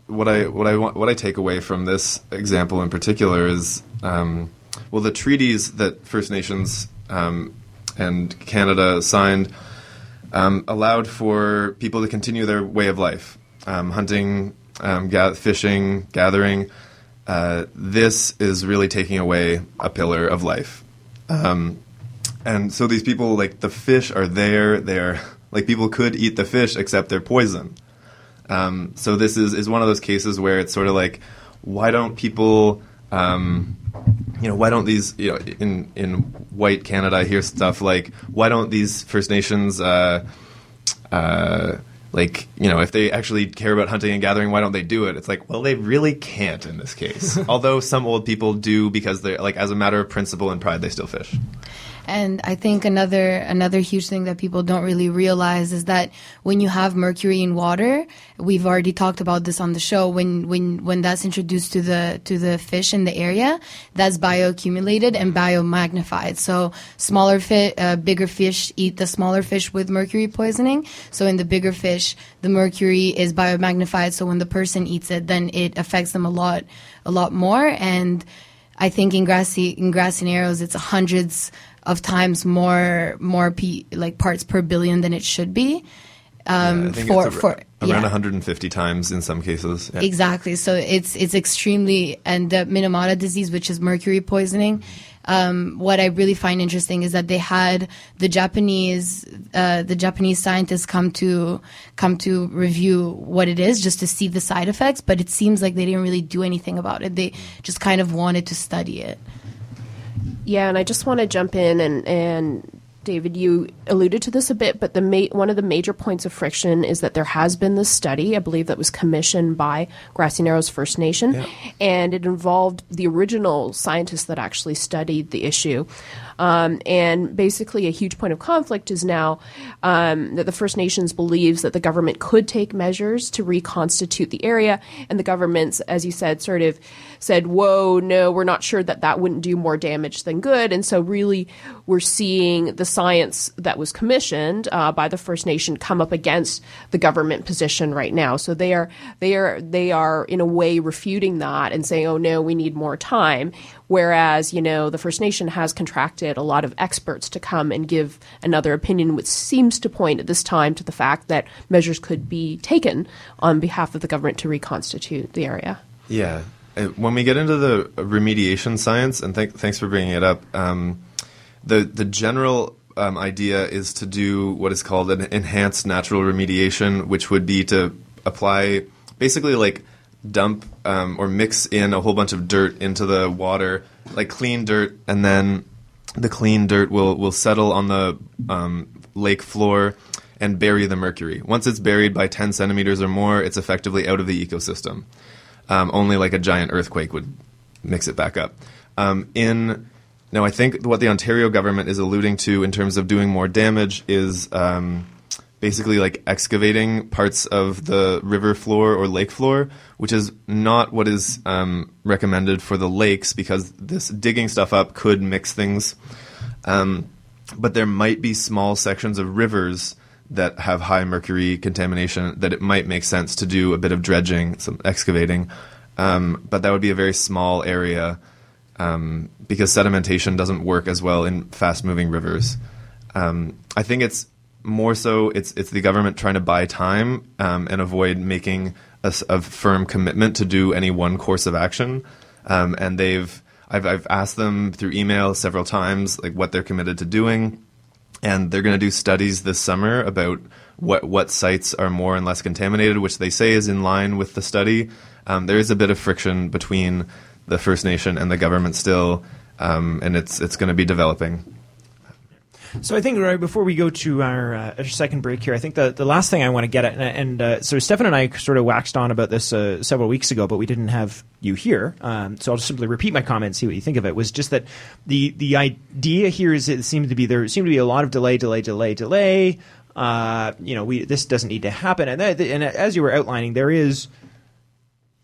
what I what I want what I take away from this example in particular is um, well the treaties that First Nations um, and Canada signed um, allowed for people to continue their way of life, um, hunting, um, ga- fishing, gathering. Uh, this is really taking away a pillar of life. Um, and so these people, like the fish, are there. They're like people could eat the fish, except they're poison. Um, so this is is one of those cases where it's sort of like, why don't people, um, you know, why don't these, you know, in in white Canada, I hear stuff like, why don't these First Nations, uh, uh, like, you know, if they actually care about hunting and gathering, why don't they do it? It's like, well, they really can't in this case. Although some old people do because they're like, as a matter of principle and pride, they still fish. And I think another another huge thing that people don't really realize is that when you have mercury in water, we've already talked about this on the show. When when when that's introduced to the to the fish in the area, that's bioaccumulated and biomagnified. So smaller fish, uh, bigger fish eat the smaller fish with mercury poisoning. So in the bigger fish, the mercury is biomagnified. So when the person eats it, then it affects them a lot a lot more. And I think in grassy in grassy narrows, it's hundreds of times more more p like parts per billion than it should be. Um, think for it's for around yeah. 150 times in some cases. Yeah. Exactly. So it's it's extremely and the Minamata disease, which is mercury poisoning. Um, what I really find interesting is that they had the Japanese uh, the Japanese scientists come to come to review what it is just to see the side effects, but it seems like they didn't really do anything about it. They just kind of wanted to study it. Yeah, and I just want to jump in and and David, you alluded to this a bit, but the ma- one of the major points of friction is that there has been this study, I believe that was commissioned by Grassy Narrows First Nation, and it involved the original scientists that actually studied the issue. Um, and basically, a huge point of conflict is now um, that the First Nations believes that the government could take measures to reconstitute the area, and the government's, as you said, sort of said, "Whoa, no, we're not sure that that wouldn't do more damage than good." And so, really, we're seeing the science that was commissioned uh, by the First Nation come up against the government position right now. So they are they are they are in a way refuting that and saying, "Oh no, we need more time." Whereas, you know, the First Nation has contracted a lot of experts to come and give another opinion, which seems to point at this time to the fact that measures could be taken on behalf of the government to reconstitute the area. Yeah. Uh, When we get into the remediation science, and th- thanks for bringing it up, um, the the general um, idea is to do what is called an enhanced natural remediation, which would be to apply basically like dump um, or mix in a whole bunch of dirt into the water, like clean dirt, and then the clean dirt will will settle on the um, lake floor and bury the mercury. Once it's buried by 10 centimeters or more, it's effectively out of the ecosystem. Um, only like a giant earthquake would mix it back up. Um, in now, I think what the Ontario government is alluding to in terms of doing more damage is um, basically like excavating parts of the river floor or lake floor, which is not what is um, recommended for the lakes because this digging stuff up could mix things. Um, but there might be small sections of rivers that have high mercury contamination that it might make sense to do a bit of dredging, some excavating. Um, but that would be a very small area um, because sedimentation doesn't work as well in fast moving rivers. Um, I think it's more so it's it's the government trying to buy time um, and avoid making a firm commitment to do any one course of action. Um, and they've I've I've asked them through email several times like what they're committed to doing, and they're going to do studies this summer about what what sites are more and less contaminated, which they say is in line with the study. Um, there is a bit of friction between the First Nation and the government still, um, and it's it's going to be developing. So I think right before we go to our, uh, our second break here, I think the, the last thing I want to get at, and, and uh, so Stefan and I sort of waxed on about this uh, several weeks ago, but we didn't have you here. Um, so I'll just simply repeat my comment, see what you think of it. Was just that the the idea here is it seemed to be there seemed to be a lot of delay, delay, delay, delay. Uh, you know, we this doesn't need to happen, and that, and as you were outlining, there is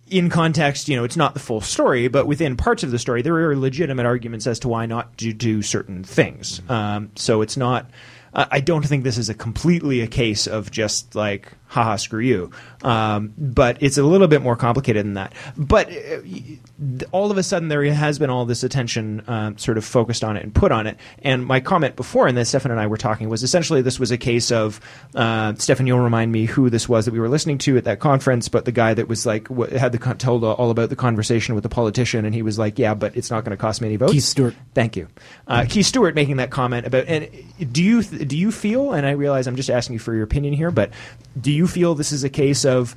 in context, you know, it's not the full story, but within parts of the story, there are legitimate arguments as to why not to do certain things. Um, so it's not. Uh, I don't think this is a completely a case of just like, haha, screw you. Um, but it's a little bit more complicated than that. But uh, all of a sudden, there has been all this attention um, sort of focused on it and put on it. And my comment before, and then Stefan and I were talking, was essentially this was a case of uh, Stefan, you'll remind me who this was that we were listening to at that conference, but the guy that was like w- had the con- told all about the conversation with the politician, and he was like, "Yeah, but it's not going to cost me any votes." Keith Stewart. Thank you, uh, Keith Stewart, making that comment about. And do you th- do you feel? And I realize I'm just asking you for your opinion here, but do you feel this is a case of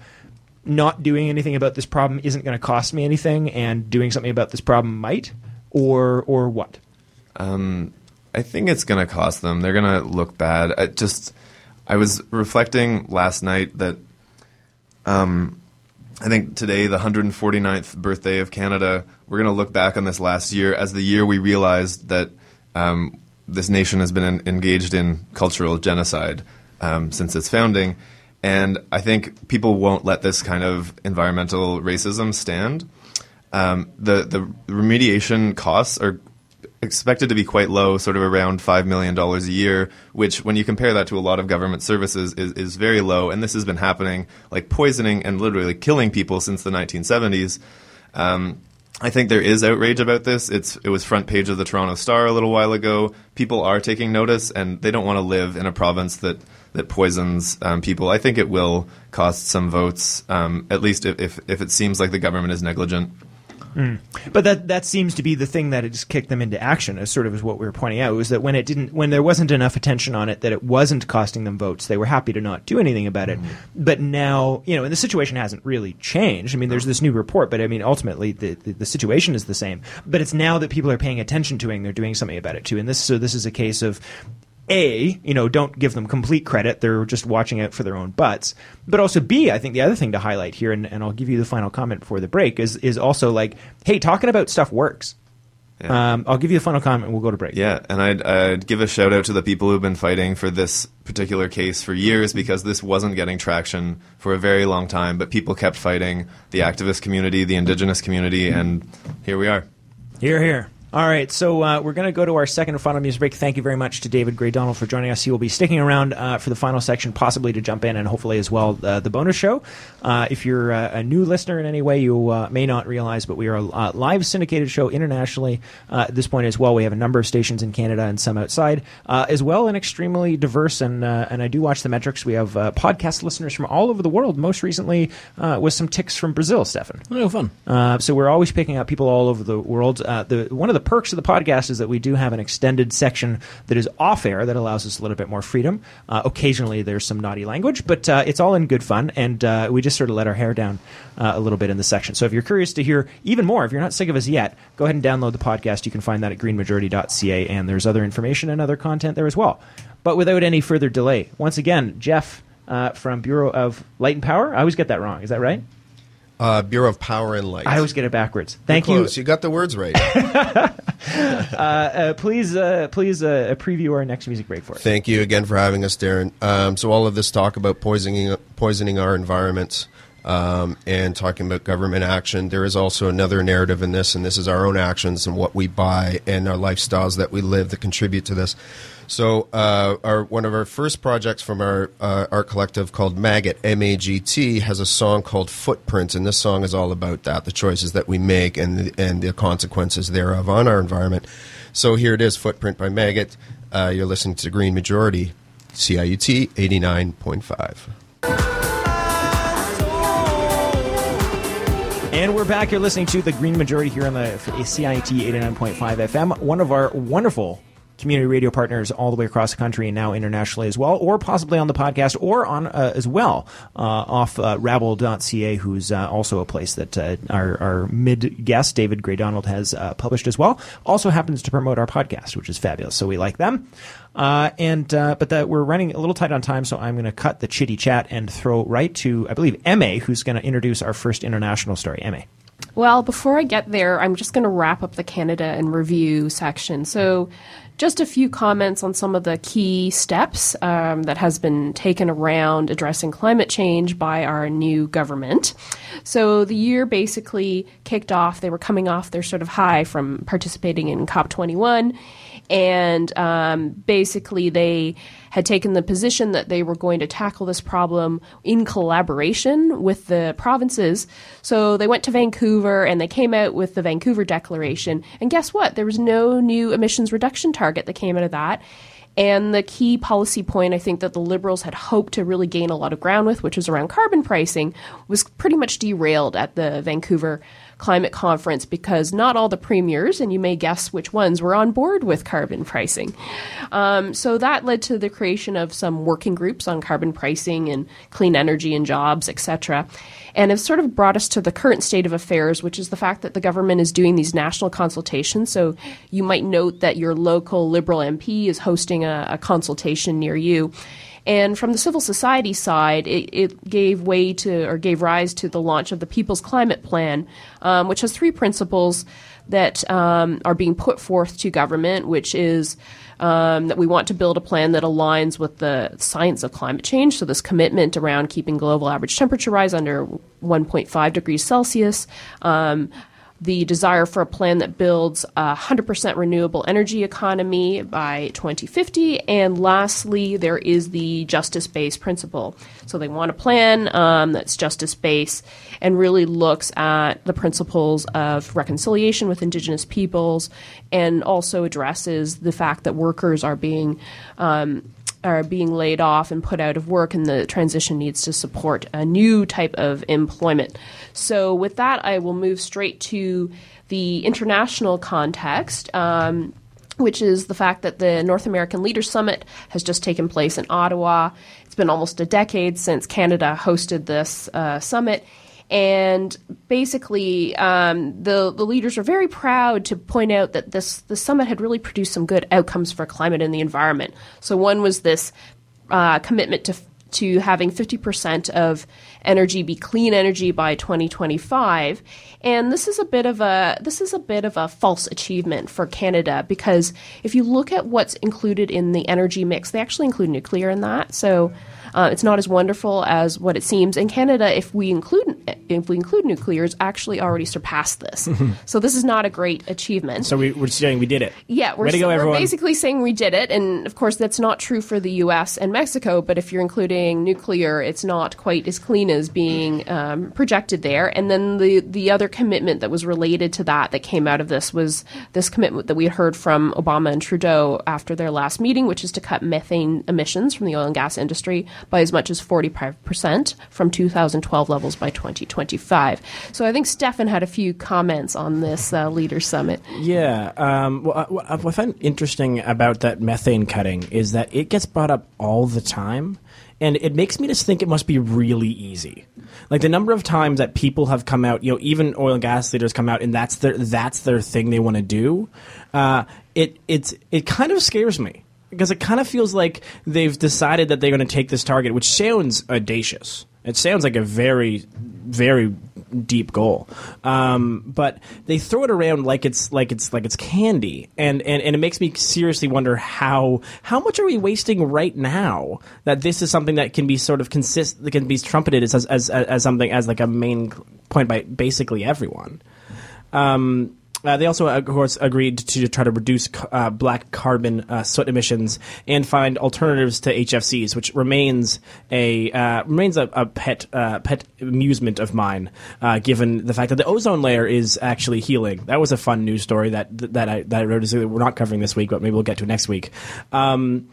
not doing anything about this problem isn't going to cost me anything, and doing something about this problem might, or or what? Um, I think it's going to cost them. They're going to look bad. I just, I was reflecting last night that, um, I think today, the 149th birthday of Canada, we're going to look back on this last year as the year we realized that um, this nation has been en- engaged in cultural genocide um, since its founding. And I think people won't let this kind of environmental racism stand. Um, the the remediation costs are expected to be quite low, sort of around $5 million a year, which, when you compare that to a lot of government services, is, is very low. And this has been happening, like poisoning and literally killing people since the 1970s. Um, I think there is outrage about this. It's it was front page of the Toronto Star a little while ago. People are taking notice, and they don't want to live in a province that that poisons um, people. I think it will cost some votes, um, at least if, if if it seems like the government is negligent. But that that seems to be the thing that has kicked them into action. As sort of as what we were pointing out was that when it didn't, when there wasn't enough attention on it, that it wasn't costing them votes, they were happy to not do anything about it. But now, you know, and the situation hasn't really changed. I mean, there's this new report, but I mean, ultimately the, the the situation is the same. But it's now that people are paying attention to it, and they're doing something about it too. And this so this is a case of a, you know, don't give them complete credit. They're just watching out for their own butts. But also B, I think the other thing to highlight here, and, and I'll give you the final comment before the break, is is also like, hey, talking about stuff works. Yeah. Um, I'll give you the final comment and we'll go to break. Yeah, and I'd, I'd give a shout out to the people who've been fighting for this particular case for years because this wasn't getting traction for a very long time, but people kept fighting the activist community, the indigenous community, and here we are. Here, here. All right, so uh, we're going to go to our second and final music break. Thank you very much to David Gray Donald for joining us. He will be sticking around uh, for the final section, possibly to jump in and hopefully as well uh, the bonus show. Uh, if you're uh, a new listener in any way, you uh, may not realize, but we are a uh, live syndicated show internationally uh, at this point as well. We have a number of stations in Canada and some outside, uh, as well, and extremely diverse. And uh, and I do watch the metrics. We have uh, podcast listeners from all over the world. Most recently, uh, with some ticks from Brazil, Stefan. Oh, fun. Uh, so we're always picking up people all over the world. Uh, the one of the perks of the podcast is that we do have an extended section that is off air that allows us a little bit more freedom. Uh, occasionally, there's some naughty language, but uh, it's all in good fun, and uh, we just sort of let our hair down uh, a little bit in the section. So if you're curious to hear even more, if you're not sick of us yet, go ahead and download the podcast. You can find that at greenmajority.ca, and there's other information and other content there as well. But without any further delay, once again, Jeff. Uh, from Bureau of Light and Power. I always get that wrong. Is that right? Uh, Bureau of Power and Light. I always get it backwards. Thank you. You got the words right. Uh, please, uh, please uh, preview our next music break for us. Thank you again for having us, Darren. Um, so all of this talk about poisoning poisoning our environment um, and talking about government action, there is also another narrative in this, and this is our own actions and what we buy and our lifestyles that we live that contribute to this. So uh, our one of our first projects from our uh, art collective called Maggot M A G T has a song called Footprint, and this song is all about that, the choices that we make and the, and the consequences thereof on our environment. So here it is, Footprint by Maggot. Uh, you're listening to Green Majority, CIUT eighty nine point five. And we're back. You're listening to the Green Majority here on the CIUT 89.5 FM. One of our wonderful community radio partners all the way across the country and now internationally as well, or possibly on the podcast or on uh, as well uh, off uh, rabble.ca, who's uh, also a place that uh, our, our mid guest, David Gray Donald, has uh, published as well. Also happens to promote our podcast, which is fabulous. So we like them. Uh, and uh, but that we're running a little tight on time, so I'm going to cut the chitty chat and throw right to I believe Emma, who's going to introduce our first international story. Emma. Well, before I get there, I'm just going to wrap up the Canada and review section. So, just a few comments on some of the key steps um, that has been taken around addressing climate change by our new government. So, the year basically kicked off. They were coming off their sort of high from participating in COP21. And um, basically, they had taken the position that they were going to tackle this problem in collaboration with the provinces. So they went to Vancouver and they came out with the Vancouver Declaration. And guess what? There was no new emissions reduction target that came out of that. And the key policy point I think that the Liberals had hoped to really gain a lot of ground with, which was around carbon pricing, was pretty much derailed at the Vancouver climate conference because not all the premiers, and you may guess which ones, were on board with carbon pricing. Um, so that led to the creation of some working groups on carbon pricing and clean energy and jobs, etc. And it's sort of brought us to the current state of affairs, which is the fact that the government is doing these national consultations. So you might note that your local Liberal MP is hosting a, a consultation near you. And from the civil society side, it, it, gave way to or gave rise to the launch of the People's Climate Plan, um, which has three principles that um, are being put forth to government, which is um, that we want to build a plan that aligns with the science of climate change. So, this commitment around keeping global average temperature rise under 1.5 degrees Celsius. Um, the desire for a plan that builds a 100% renewable energy economy by 2050. And lastly, there is the justice based principle. So they want a plan um, that's justice based and really looks at the principles of reconciliation with Indigenous peoples and also addresses the fact that workers are being. Um, are being laid off and put out of work, and the transition needs to support a new type of employment. So, with that, I will move straight to the international context. Um, which is the fact that the North American Leaders Summit has just taken place in Ottawa. It's been almost a decade since Canada hosted this uh, summit, and basically, um, the the leaders are very proud to point out that this the summit had really produced some good outcomes for climate and the environment. So one was this uh, commitment to to having 50% of energy be clean energy by 2025 and this is a bit of a this is a bit of a false achievement for Canada because if you look at what's included in the energy mix they actually include nuclear in that so uh, it's not as wonderful as what it seems. In Canada, if we include if we include nuclears, actually already surpassed this. so this is not a great achievement. So we, are saying we did it. Yeah, we're, go, we're basically saying we did it, and of course that's not true for the U.S. and Mexico. But if you're including nuclear, it's not quite as clean as being um, projected there. And then the the other commitment that was related to that that came out of this was this commitment that we had heard from Obama and Trudeau after their last meeting, which is to cut methane emissions from the oil and gas industry by as much as 45% from 2012 levels by 2025. So I think Stefan had a few comments on this uh, Leader Summit. Yeah. Um, well, what I find interesting about that methane cutting is that it gets brought up all the time. And it makes me just think it must be really easy. Like the number of times that people have come out, you know, even oil and gas leaders come out, and that's their that's their thing they want to do. Uh, it it's it kind of scares me because it kind of feels like they've decided that they're going to take this target, which sounds audacious. It sounds like a very, very deep goal, um, but they throw it around like it's like it's like it's candy, and, and, and it makes me seriously wonder how how much are we wasting right now that this is something that can be sort of consist that can be trumpeted as as, as, as something as like a main point by basically everyone. Um, uh, they also, of course, agreed to try to reduce uh, black carbon uh, soot emissions and find alternatives to HFCs, which remains a uh, remains a, a pet uh, pet amusement of mine, uh, given the fact that the ozone layer is actually healing. That was a fun news story that that I that I wrote. That we're not covering this week, but maybe we'll get to next week. Um,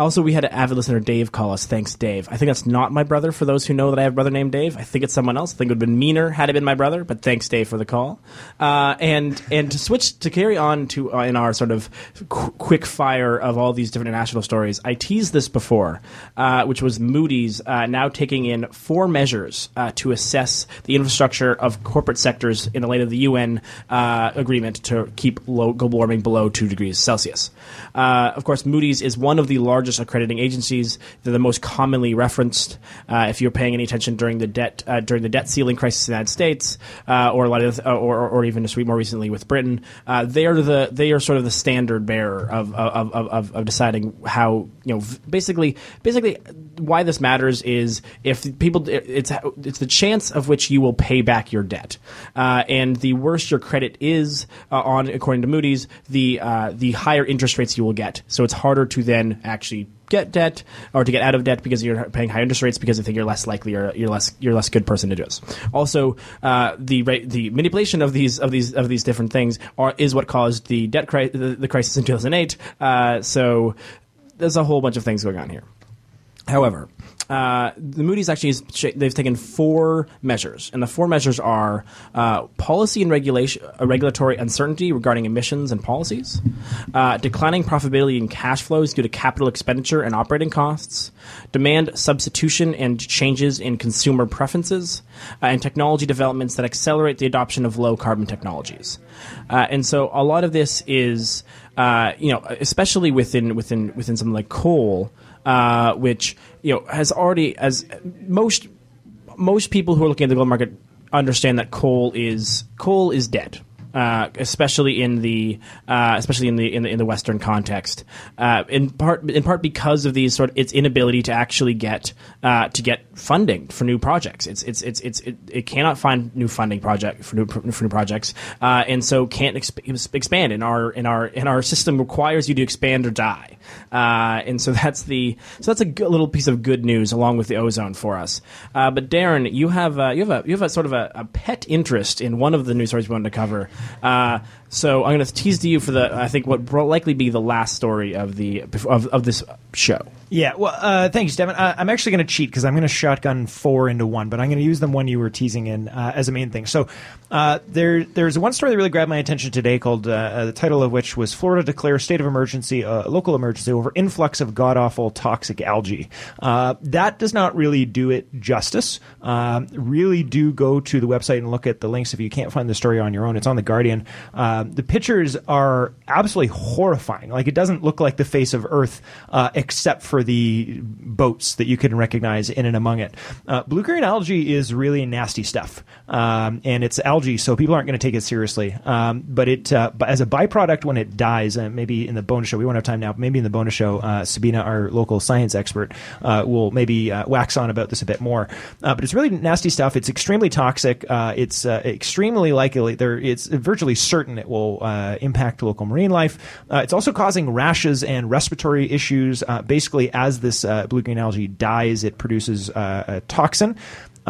also, we had an avid listener, Dave, call us. Thanks, Dave. I think that's not my brother. For those who know that I have a brother named Dave, I think it's someone else. I think it would have been meaner had it been my brother. But thanks, Dave, for the call. Uh, and and to switch to carry on to uh, in our sort of qu- quick fire of all these different international stories. I teased this before, uh, which was Moody's uh, now taking in four measures uh, to assess the infrastructure of corporate sectors in the light of the UN uh, agreement to keep low, global warming below two degrees Celsius. of course, Moody's is one of the largest largest accrediting agencies. They're the most commonly referenced. Uh, if you're paying any attention during the debt uh, during the debt ceiling crisis in the United States, uh, or a lot of, uh, or, or even just more recently with Britain, uh, they are the they are sort of the standard bearer of of, of, of, of deciding how you know basically basically why this matters is if people it's it's the chance of which you will pay back your debt, uh, and the worse your credit is on according to Moody's, the the higher interest rates you will get. So it's harder to then actually get debt or to get out of debt because you're paying high interest rates because they think you're less likely or you're less you're less good person to do this. Also, uh, the the manipulation of these of these of these different things are is what caused the debt cri- the, the crisis in 2008. Uh, so there's a whole bunch of things going on here. However, uh, the Moody's actually is, they've taken four measures, and the four measures are uh, policy and regulation, uh, regulatory uncertainty regarding emissions and policies, uh, declining profitability and cash flows due to capital expenditure and operating costs, demand substitution and changes in consumer preferences, uh, and technology developments that accelerate the adoption of low carbon technologies. Uh, and so, a lot of this is, you know, especially within within within something like coal uh, which you know has already as most most people who are looking at the gold market understand that coal is coal is dead uh, especially in the uh, especially in the, in the in the Western context. Uh, in part in part because of these sort of its inability to actually get uh, to get funding for new projects. It's it's it's, it's it, it cannot find new funding project for new for new projects, uh, and so can't exp- expand. In our in our in our system requires you to expand or die, and so that's the so that's a good, little piece of good news along with the ozone for us. but Darren, you have you have a you have a sort of a, a pet interest in one of the news stories we wanted to cover. Uh, so I'm going to tease to you for the I think what will likely be the last story of the of, of this show. Yeah, well, uh, thank you, Stephen. Uh, I'm actually going to cheat because I'm going to shotgun four into one, but I'm going to use the one you were teasing in uh, as a main thing. So uh, there, there's one story that really grabbed my attention today, called uh, the title of which was "Florida declares state of emergency, local emergency over influx of god awful toxic algae." that does not really do it justice. really, do go to the website and look at the links if you can't find the story on your own. It's on the Guardian. The pictures are absolutely horrifying. Like it doesn't look like the face of Earth, except for the boats that you can recognize in and among it. Uh, blue green algae is really nasty stuff, um, and it's algae, so people aren't going to take it seriously. Um, but it, uh, as a byproduct, when it dies, uh, maybe in the bonus show, we won't have time now. But maybe in the bonus show, uh, Sabina, our local science expert, uh, will maybe uh, wax on about this a bit more. but it's really nasty stuff. It's extremely toxic. it's extremely likely there. It's virtually certain it will impact local marine life. it's also causing rashes and respiratory issues. basically as this uh, blue green algae dies, it produces uh, a toxin.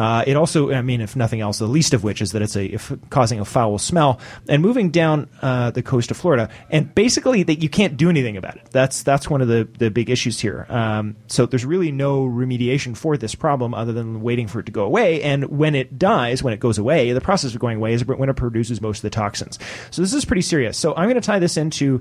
Uh, it also, I mean, if nothing else, the least of which is that it's a if causing a foul smell and moving down uh, the coast of Florida, and basically that you can't do anything about it. That's that's one of the the big issues here. Um, so there's really no remediation for this problem other than waiting for it to go away. And when it dies, when it goes away, the process of going away is when it produces most of the toxins. So this is pretty serious. So I'm going to tie this into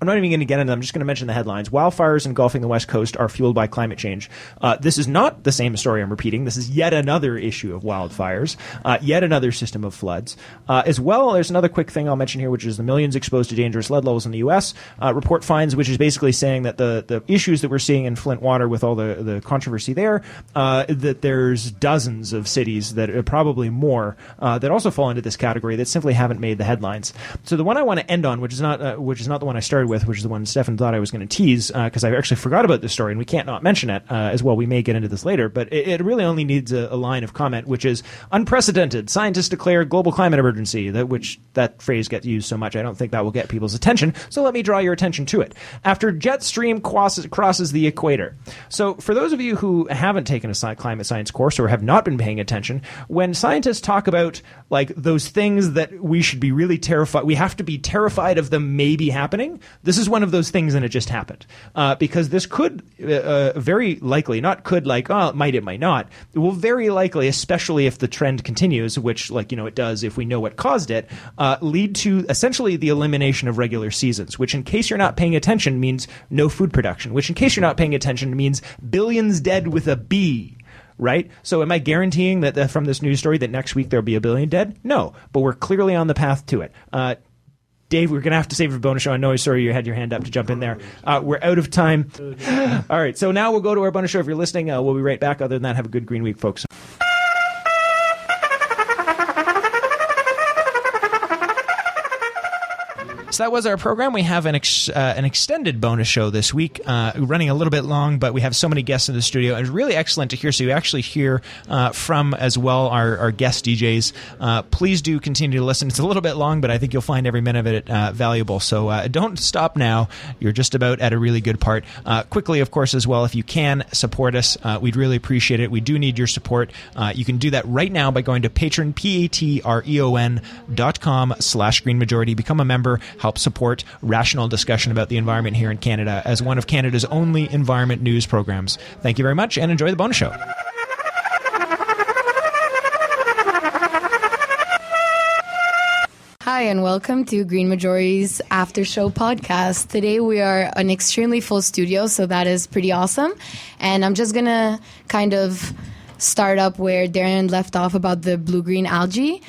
I'm not even going to get into them. I'm just going to mention the headlines. Wildfires engulfing the West Coast are fueled by climate change. Uh, this is not the same story I'm repeating. This is yet another issue of wildfires, uh, yet another system of floods. Uh, as well, there's another quick thing I'll mention here, which is the millions exposed to dangerous lead levels in the U.S. Uh, report finds, which is basically saying that the, the issues that we're seeing in Flint water with all the, the controversy there, uh, that there's dozens of cities that are probably more uh, that also fall into this category that simply haven't made the headlines. So the one I want to end on, which is not which is not the one I started started with, which is the one Stefan thought I was going to tease, because uh, I actually forgot about this story, and we can't not mention it uh, as well. We may get into this later, but it, it really only needs a, a, line of comment, which is unprecedented. Scientists declare global climate emergency. That which that phrase gets used so much, I don't think that will get people's attention. So let me draw your attention to it. After jet stream crosses, crosses the equator. So for those of you who haven't taken a sci- climate science course or have not been paying attention, when scientists talk about like those things that we should be really terrified, we have to be terrified of them maybe happening. This is one of those things, and it just happened. Uh, because this could uh, uh, very likely, not could like, oh, it might, it might not. It will very likely, especially if the trend continues, which, like, you know, it does if we know what caused it, uh, lead to essentially the elimination of regular seasons, which, in case you're not paying attention, means no food production, which, in case you're not paying attention, means billions dead with a B right? So am I guaranteeing that, from this news story that next week there'll be a billion dead? No, but we're clearly on the path to it. Uh, Dave, we're going to have to save for bonus show. I know, I sorry, you had your hand up to jump in there. Uh, we're out of time. All right, so now we'll go to our bonus show. If you're listening, uh, we'll be right back. Other than that, have a good green week, folks. Folks, that was our program. We have an ex- uh, an extended bonus show this week, uh, running a little bit long, but we have so many guests in the studio. It's really excellent to hear. So you actually hear uh, from as well our, our guest DJs. Uh, please do continue to listen. It's a little bit long, but I think you'll find every minute of it uh, valuable. So uh, don't stop now. You're just about at a really good part. Quickly, of course, as well, if you can support us, we'd really appreciate it. We do need your support. You can do that right now by going to Patreon, P-A-T-R-E-O-N dot com slash green majority. Become a member. Help support rational discussion about the environment here in Canada as one of Canada's only environment news programs. Thank you very much and enjoy the bonus show. Hi, and welcome to Green Majority's After Show podcast. Today we are an extremely full studio, so that is pretty awesome. And I'm just gonna kind of start up where Darren left off about the blue green algae.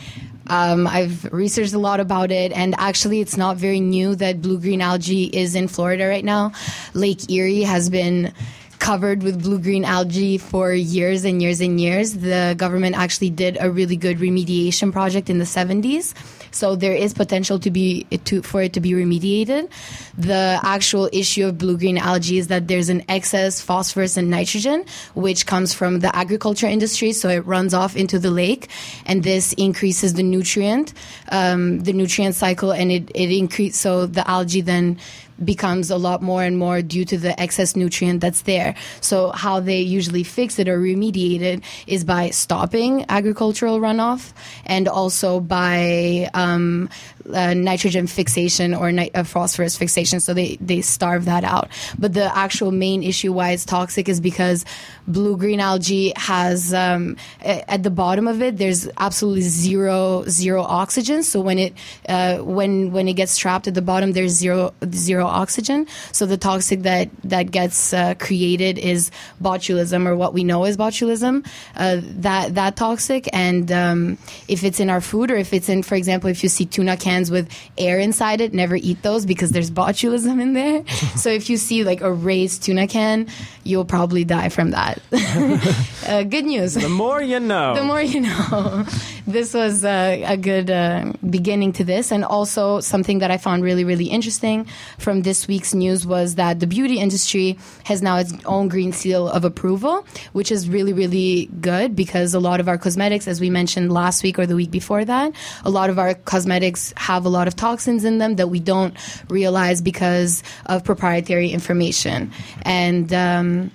Um, I've researched a lot about it, and actually, it's not very new that blue green algae is in Florida right now. Lake Erie has been covered with blue green algae for years and years and years. The government actually did a really good remediation project in the 70s. So there is potential to be to for it to be remediated. The actual issue of blue green algae is that there's an excess phosphorus and nitrogen which comes from the agriculture industry, so it runs off into the lake, and this increases the nutrient, um, the nutrient cycle, and it it increase so the algae then becomes a lot more and more due to the excess nutrient that's there. So how they usually fix it or remediate it is by stopping agricultural runoff and also by um, uh, nitrogen fixation or ni- uh, phosphorus fixation. So they, they starve that out. But the actual main issue why it's toxic is because blue green algae has um, a- at the bottom of it there's absolutely zero zero oxygen. So when it uh, when when it gets trapped at the bottom there's zero zero oxygen. So the toxic that that gets uh, created is botulism or what we know as botulism. Uh, that that toxic and um, if it's in our food or if it's in for example if you see tuna with air inside it never eat those because there's botulism in there. so if you see like a raised tuna can you'll probably die from that. uh, good news. The more you know. The more you know. this was uh, a good uh, beginning to this. And also, something that I found really, really interesting from this week's news was that the beauty industry has now its own green seal of approval, which is really, really good because a lot of our cosmetics, as we mentioned last week or the week before that, a lot of our cosmetics have a lot of toxins in them that we don't realize because of proprietary information. And, um,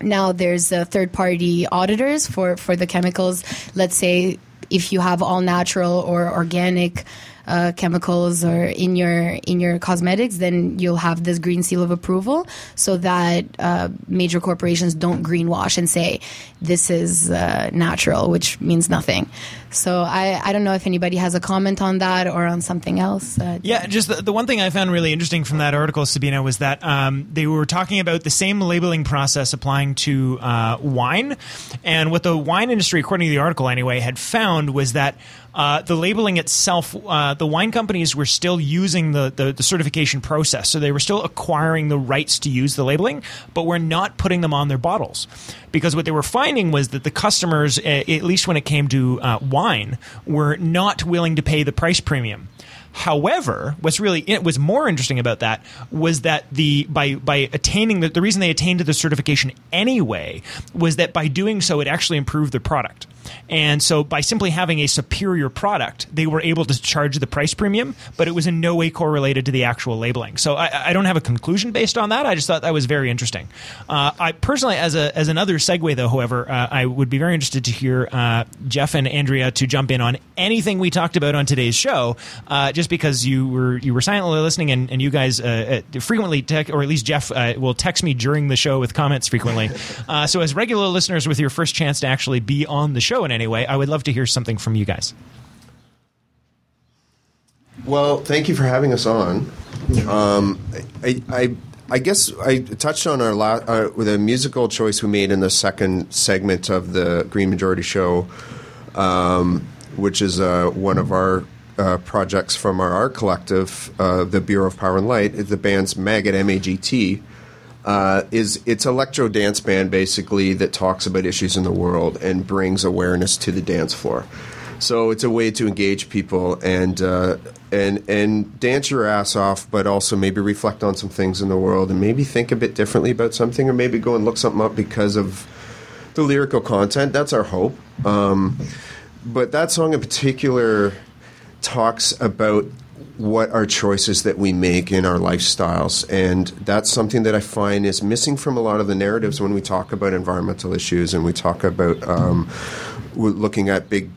now there's uh, third party auditors for, for the chemicals. Let's say if you have all natural or organic uh, chemicals or in your in your cosmetics, then you'll have this green seal of approval, so that uh, major corporations don't greenwash and say this is uh, natural, which means nothing. So I, I don't know if anybody has a comment on that or on something else. Yeah, just the, the one thing I found really interesting from that article, Sabina, was that um, they were talking about the same labeling process applying to uh, wine. And what the wine industry, according to the article anyway, had found was that uh, the labeling itself, uh, the wine companies were still using the, the, the certification process. So they were still acquiring the rights to use the labeling, but were not putting them on their bottles. Because what they were finding was that the customers, uh, at least when it came to uh, wine, were not willing to pay the price premium. However, what's really it was more interesting about that was that the by by attaining the, the reason they attained the certification anyway was that by doing so it actually improved the product. And so by simply having a superior product, they were able to charge the price premium, but it was in no way correlated to the actual labeling. So I, I don't have a conclusion based on that. I just thought that was very interesting. Uh, I personally, as a as another segue though, however, uh, I would be very interested to hear uh, Jeff and Andrea to jump in on anything we talked about on today's show. Uh, just because you were you were silently listening and, and you guys uh, uh, frequently tech, or at least Jeff uh, will text me during the show with comments frequently. uh, so as regular listeners with your first chance to actually be on the show in any way, I would love to hear something from you guys. Well, thank you for having us on. Um, I, I, I guess I touched on our la- uh, with a musical choice we made in the second segment of the Green Majority Show, um, which is uh, one of our uh, projects from our art collective, uh, the Bureau of Power and Light. The band's Maggot M A G T. Uh, is it's electro dance band basically that talks about issues in the world and brings awareness to the dance floor. So it's a way to engage people and uh, and and dance your ass off, but also maybe reflect on some things in the world and maybe think a bit differently about something, or maybe go and look something up because of the lyrical content. That's our hope. Um, but that song in particular talks about what are choices that we make in our lifestyles. And that's something that I find is missing from a lot of the narratives when we talk about environmental issues and we talk about um, looking at big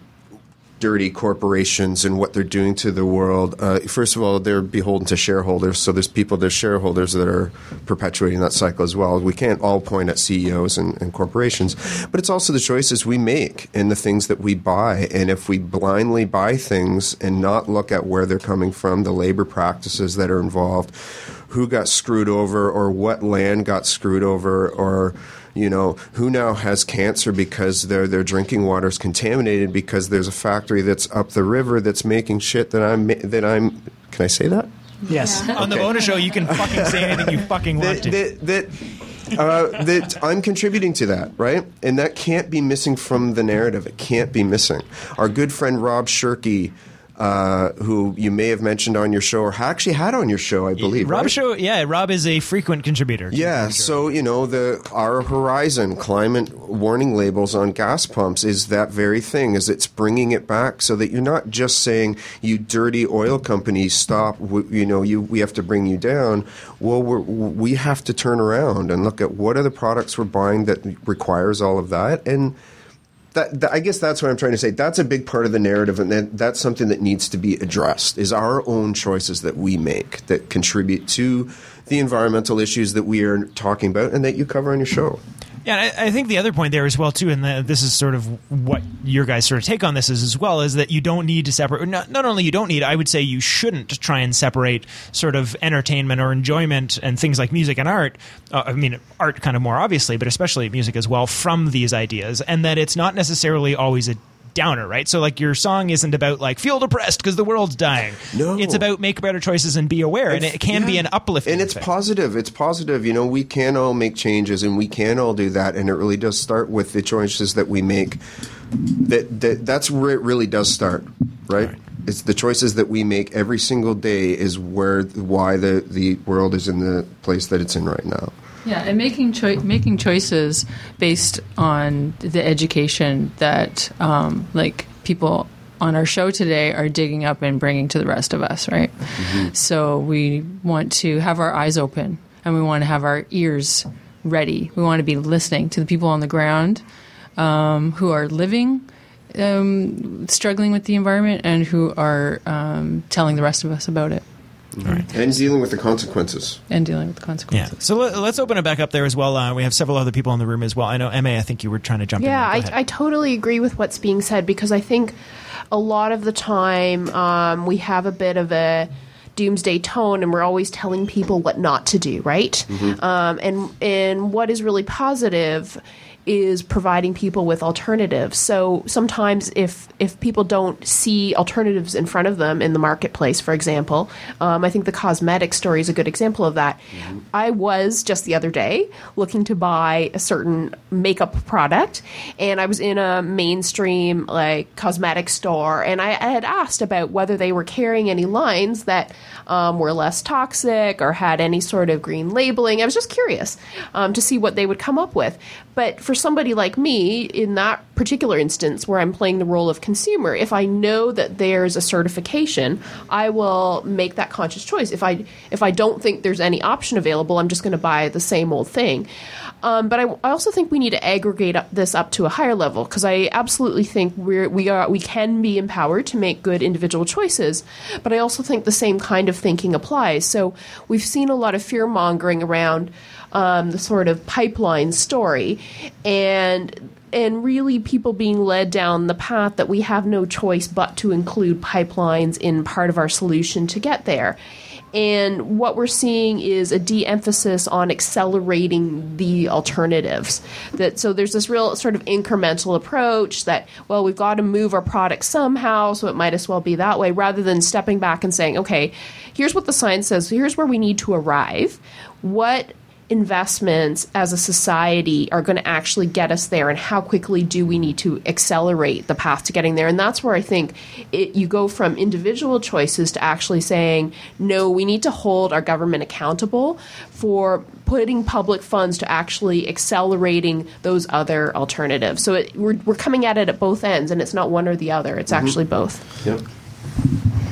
dirty corporations and what they're doing to the world. Uh, first of all, they're beholden to shareholders, so there's people, there's shareholders that are perpetuating that cycle as well. We can't all point at CEOs and, and corporations, but it's also the choices we make and the things that we buy. And if we blindly buy things and not look at where they're coming from, the labor practices that are involved, who got screwed over, or what land got screwed over, or you know, who now has cancer because their their drinking water is contaminated because there's a factory that's up the river that's making shit that I'm that I'm. Can I say that? Yes. On the bonus show, you can fucking say anything you fucking want that, to. that, that, uh, that I'm contributing to that, right? And that can't be missing from the narrative. It can't be missing. Our good friend Rob Shirky uh, who you may have mentioned on your show or actually had on your show, I believe. Rob right? show, yeah, Rob is a frequent contributor. Yeah, so you know the our Horizon climate warning labels on gas pumps is that very thing. Is it's bringing it back so that you're not just saying you dirty oil companies stop. You know, you we have to bring you down. Well, we we have to turn around and look at what are the products we're buying that requires all of that and that, that, I guess that's what I'm trying to say. That's a big part of the narrative, and that, that's something that needs to be addressed. Is our own choices that we make that contribute to the environmental issues that we are talking about and that you cover on your show. Yeah, I, I think the other point there as well too, and the, this is sort of what your guys sort of take on this is as well, is that you don't need to separate. Not, not only you don't need, I would say you shouldn't try and separate sort of entertainment or enjoyment and things like music and art. Uh, I mean, art kind of more obviously, but especially music as well from these ideas, and that it's not necessarily always a downer, right? So like your song isn't about like feel depressed because the world's dying. No, it's about make better choices and be aware, it's, and it can yeah. be an uplifting. And it's thing. positive. It's positive. You know, we can all make changes, and we can all do that. And it really does start with the choices that we make. That that that's where it really does start, right? right. It's the choices that we make every single day is where why the the world is in the place that it's in right now. Yeah, and making choi- making choices based on the education that um, like people on our show today are digging up and bringing to the rest of us, right? Mm-hmm. So we want to have our eyes open and we want to have our ears ready. We want to be listening to the people on the ground um, who are living. Um, struggling with the environment and who are um, telling the rest of us about it. Right. And dealing with the consequences. And dealing with the consequences. Yeah. So let, us open it back up there as well. Uh, we have several other people in the room as well. I know, Emma, I think you were trying to jump yeah, in. Yeah, I, I, totally agree with what's being said because I think a lot of the time um, we have a bit of a doomsday tone and we're always telling people what not to do, right? Mm-hmm. Um, and, and what is really positive is providing people with alternatives. So sometimes if if people don't see alternatives in front of them in the marketplace, for example, um, I think the cosmetic story is a good example of that. Mm-hmm. I was just the other day looking to buy a certain makeup product, and I was in a mainstream like cosmetic store, and I, I had asked about whether they were carrying any lines that um, were less toxic or had any sort of green labeling. I was just curious um, to see what they would come up with. But for somebody like me, in that particular instance where I'm playing the role of consumer, if I know that there's a certification, I will make that conscious choice. If I if I don't think there's any option available, I'm just going to buy the same old thing. Um, but I, I, also think we need to aggregate up this up to a higher level because I absolutely think we're, we are we can be empowered to make good individual choices. But I also think the same kind of thinking applies. So we've seen a lot of fear mongering around um, the sort of pipeline story, and and really people being led down the path that we have no choice but to include pipelines in part of our solution to get there. And what we're seeing is a de emphasis on accelerating the alternatives. That so there's this real sort of incremental approach that, well, we've got to move our product somehow, so it might as well be that way, rather than stepping back and saying, okay, here's what the science says, here's where we need to arrive. What investments as a society are going to actually get us there and how quickly do we need to accelerate the path to getting there? And that's where i think it, you go from individual choices to actually saying no we need to hold our government accountable for putting public funds to actually accelerating those other alternatives. So it, we're, we're coming at it at both ends and it's not one or the other it's mm-hmm. actually both. Yep.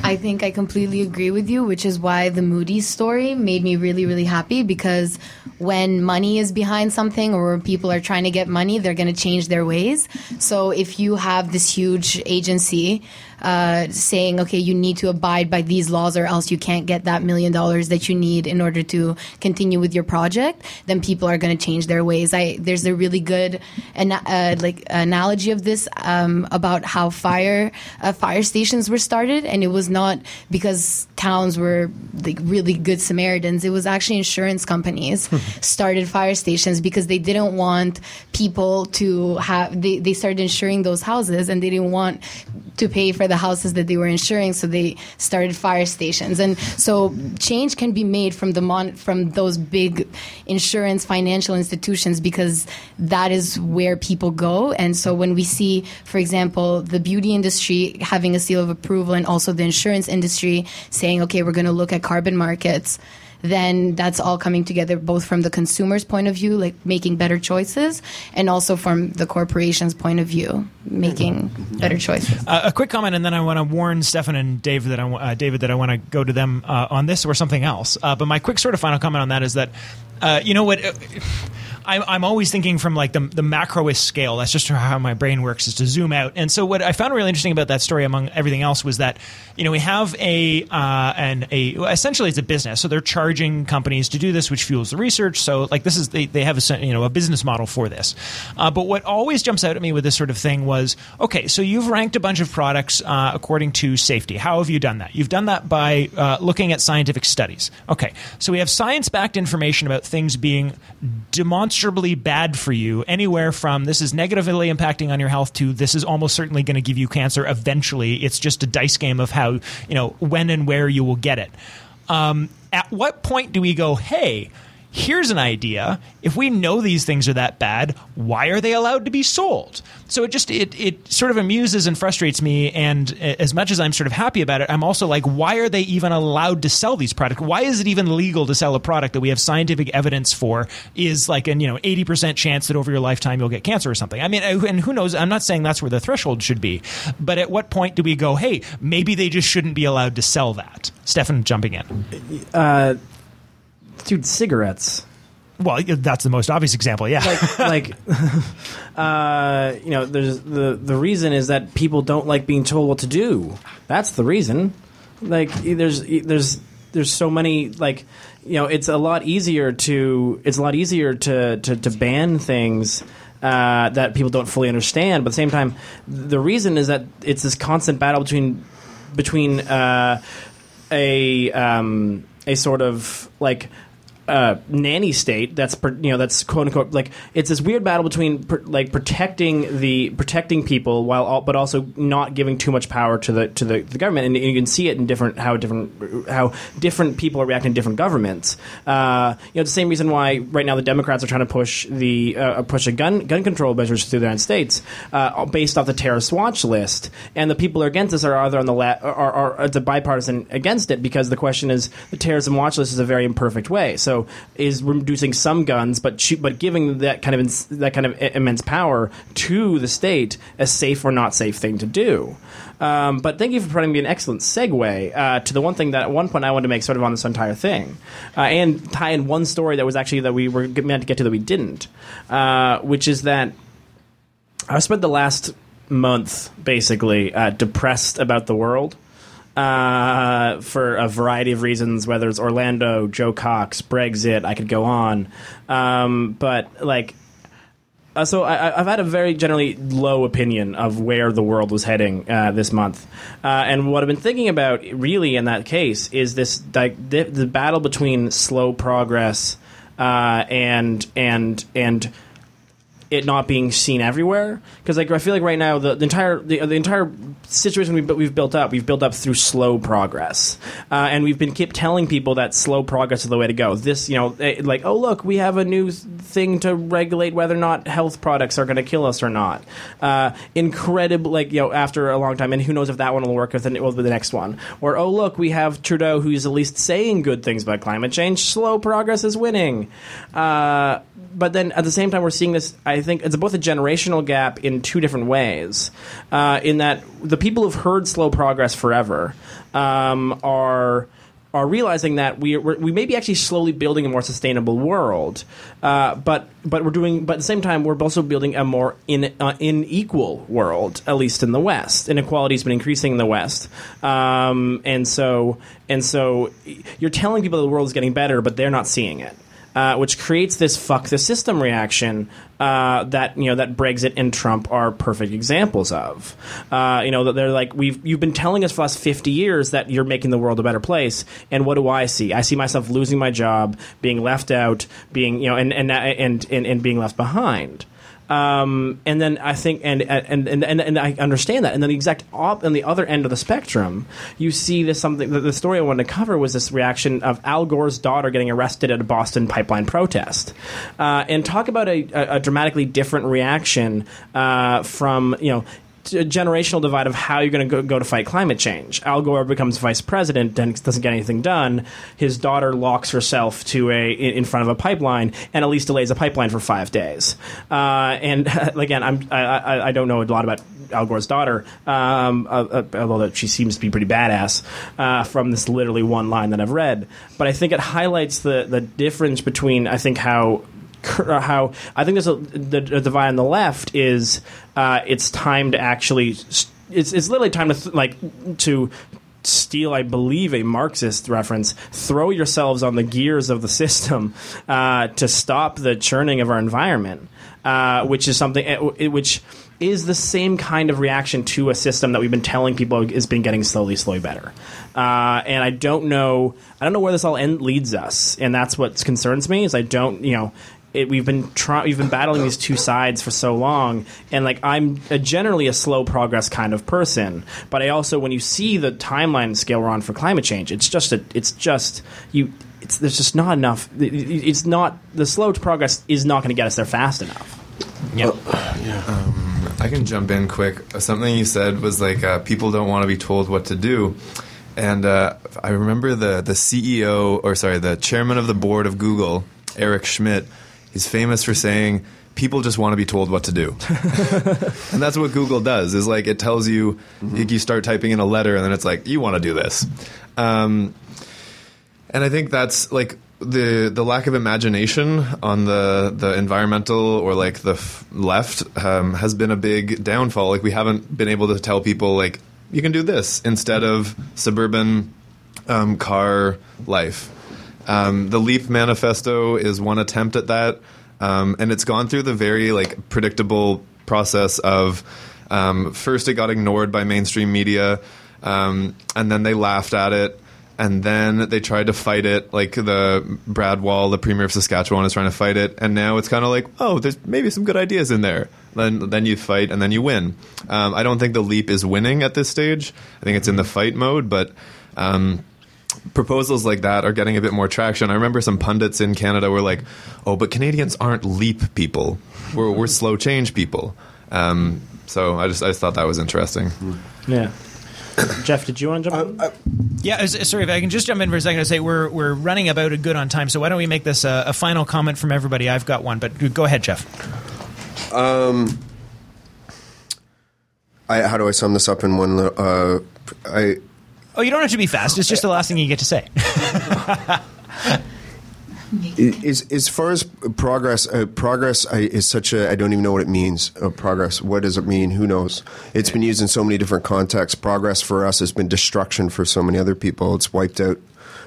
I think I completely agree with you, which is why the Moody story made me really, really happy because when money is behind something or people are trying to get money, they're going to change their ways. So if you have this huge agency uh, saying, okay, you need to abide by these laws or else you can't get that million dollars that you need in order to continue with your project, then people are going to change their ways. I, there's a really good ana- uh, like analogy of this um, about how fire uh, fire stations were started, and it was not because towns were like really good Samaritans. It was actually insurance companies started fire stations because they didn't want people to have. They, they started insuring those houses, and they didn't want to pay for the houses that they were insuring, so they started fire stations. And so change can be made from the mon- from those big insurance financial institutions because that is where people go. And so when we see, for example, the beauty industry having a seal of approval and also the insurance industry saying, okay, we're going to look at carbon markets then that's all coming together both from the consumer's point of view, like making better choices, and also from the corporation's point of view, making better choices. Uh, a quick comment, and then I want to warn Stefan and Dave that I, wa- uh, David that I want to go to them uh, on this or something else. Uh, but my quick sort of final comment on that is that, uh, you know what. I'm, I'm always thinking from like the, the macroist scale. That's just how my brain works is to zoom out. And so what I found really interesting about that story, among everything else, was that you know we have a uh, an a essentially it's a business. So they're charging companies to do this, which fuels the research. So like this is they, they have a you know a business model for this. Uh, but what always jumps out at me with this sort of thing was okay. So you've ranked a bunch of products uh, according to safety. How have you done that? You've done that by uh, looking at scientific studies. Okay, so we have science backed information about things being demonstrably bad for you, anywhere from this is negatively impacting on your health to this is almost certainly going to give you cancer eventually. It's just a dice game of how, you know, when and where you will get it. Um, at what point do we go, hey, here's an idea. If we know these things are that bad, why are they allowed to be sold? So it just it it sort of amuses and frustrates me. And as much as I'm sort of happy about it, I'm also like, why are they even allowed to sell these products? Why is it even legal to sell a product that we have scientific evidence for is like an you know 80 percent chance that over your lifetime you'll get cancer or something? I mean, and who knows? I'm not saying that's where the threshold should be, but at what point do we go, hey, maybe they just shouldn't be allowed to sell that? Stefan jumping in. Uh, dude, cigarettes. Well, that's the most obvious example. Yeah. like uh, you know there's the the reason is that people don't like being told what to do that's the reason like there's there's there's so many like you know it's a lot easier to it's a lot easier to to, to ban things uh, that people don't fully understand but at the same time the reason is that it's this constant battle between between uh, a um, a sort of like uh, nanny state that's you know that's quote unquote like it's this weird battle between like protecting the protecting people while all, but also not giving too much power to the to the, the government. And you can see it in different how different how different people are reacting to different governments. Uh, you know the same reason why right now the Democrats are trying to push the uh, push a gun gun control measures through the United States uh, based off the terrorist watch list. And the people against this are either on the are, are, are the bipartisan against it because the question is the terrorism watch list is a very imperfect way. So is reducing some guns, but but giving that kind of ins- that kind of immense power to the state a safe or not safe thing to do. Um, but thank you for providing me an excellent segue uh, to the one thing that at one point I wanted to make sort of on this entire thing, uh, and tie in one story that was actually that we were meant to get to that we didn't, uh, which is that I spent the last month basically uh, depressed about the world uh, for a variety of reasons, whether it's Orlando, Jo Cox, Brexit, I could go on. Um, but like, uh, so I, I've had a very generally low opinion of where the world was heading uh, this month, uh, and what I've been thinking about really in that case is this like the, the battle between slow progress uh, and and and it not being seen everywhere. Because like I feel like right now the, the entire the, the entire situation we've, we've built up we've built up through slow progress. Uh, and we've been kept telling people that slow progress is the way to go. This you know eh, like oh look we have a new thing to regulate whether or not health products are going to kill us or not. Uh, incredible like you know after a long time and who knows if that one will work with the, with the next one. Or oh look we have Trudeau who's at least saying good things about climate change. Slow progress is winning. Uh, but then at the same time, we're seeing this. I think it's both a generational gap in two different ways. Uh, in that the people who've heard slow progress forever um, are are realizing that we we may be actually slowly building a more sustainable world, uh, but but we're doing but at the same time we're also building a more in uh, unequal world, at least in the West. Inequality has been increasing in the West, um, and so and so you're telling people the world is getting better, but they're not seeing it uh, which creates this fuck the system reaction uh, that you know that Brexit and Trump are perfect examples of. Uh, you know that they're like we've you've been telling us for the last fifty years that you're making the world a better place, and what do I see? I see myself losing my job, being left out, being you know, and and and and, and being left behind. Um, and then I think, and and, and and and I understand that. And then the exact op- on the other end of the spectrum, you see this something. The, the story I wanted to cover was this reaction of Al Gore's daughter getting arrested at a Boston pipeline protest, uh, and talk about a, a, a dramatically different reaction uh, from you know a generational divide of how you're going to go, to fight climate change. Al Gore becomes vice president and doesn't get anything done. His daughter locks herself to a in front of a pipeline and at least delays a pipeline for five days. Uh, and again, I'm I, I, I, don't know a lot about Al Gore's daughter, um, uh, uh, although she seems to be pretty badass uh, from this literally one line that I've read. But I think it highlights the the difference between I think how how I think there's a the, the divide on the left is uh, it's time to actually it's it's literally time to th- like to steal, I believe, a Marxist reference. Throw yourselves on the gears of the system uh, to stop the churning of our environment, uh, which is something it, which is the same kind of reaction to a system that we've been telling people has been getting slowly, slowly better. Uh, and I don't know, I don't know where this all end leads us, and that's what concerns me. Is I don't, you know, it, we've been trying we've been battling these two sides for so long and like i'm a, generally a slow progress kind of person but i also when you see the timeline scale we're on for climate change it's just a, it's just you it's there's just not enough it's not the slow progress is not going to get us there fast enough. Yep. Uh, yeah. Um, i can jump in quick. Something you said was like uh, people don't want to be told what to do. And uh, I remember the the CEO or sorry the chairman of the board of Google Eric Schmidt He's famous for saying people just want to be told what to do, and that's what Google does. Is like it tells you mm-hmm. you start typing in a letter, and then it's like you want to do this. Um, and I think that's like the the lack of imagination on the the environmental or like the f- left um, has been a big downfall. Like we haven't been able to tell people like you can do this instead of suburban um, car life. Um, the Leap Manifesto is one attempt at that, um, and it's gone through the very like predictable process of um, first it got ignored by mainstream media, um, and then they laughed at it. And then they tried to fight it, like the Brad Wall, the premier of Saskatchewan, is trying to fight it. And now it's kind of like, oh, there's maybe some good ideas in there. Then, then you fight, and then you win. Um, I don't think the leap is winning at this stage. I think it's in the fight mode, but um, proposals like that are getting a bit more traction. I remember some pundits in Canada were like, "Oh, but Canadians aren't leap people. We're we're slow change people." Um, so I just I just thought that was interesting. Yeah. Jeff, did you want to jump? Uh, uh, yeah, sorry if I can just jump in for a second to say we're we're running about a good on time. So why don't we make this a, a final comment from everybody? I've got one, but go ahead, Jeff. Um, I, how do I sum this up in one? Uh, I Oh, you don't have to be fast. It's just the last thing you get to say. As, as far as progress, uh, progress is such a I don't even know what it means. Uh, progress, what does it mean? Who knows? It's been used in so many different contexts. Progress for us has been destruction for so many other people. It's wiped out.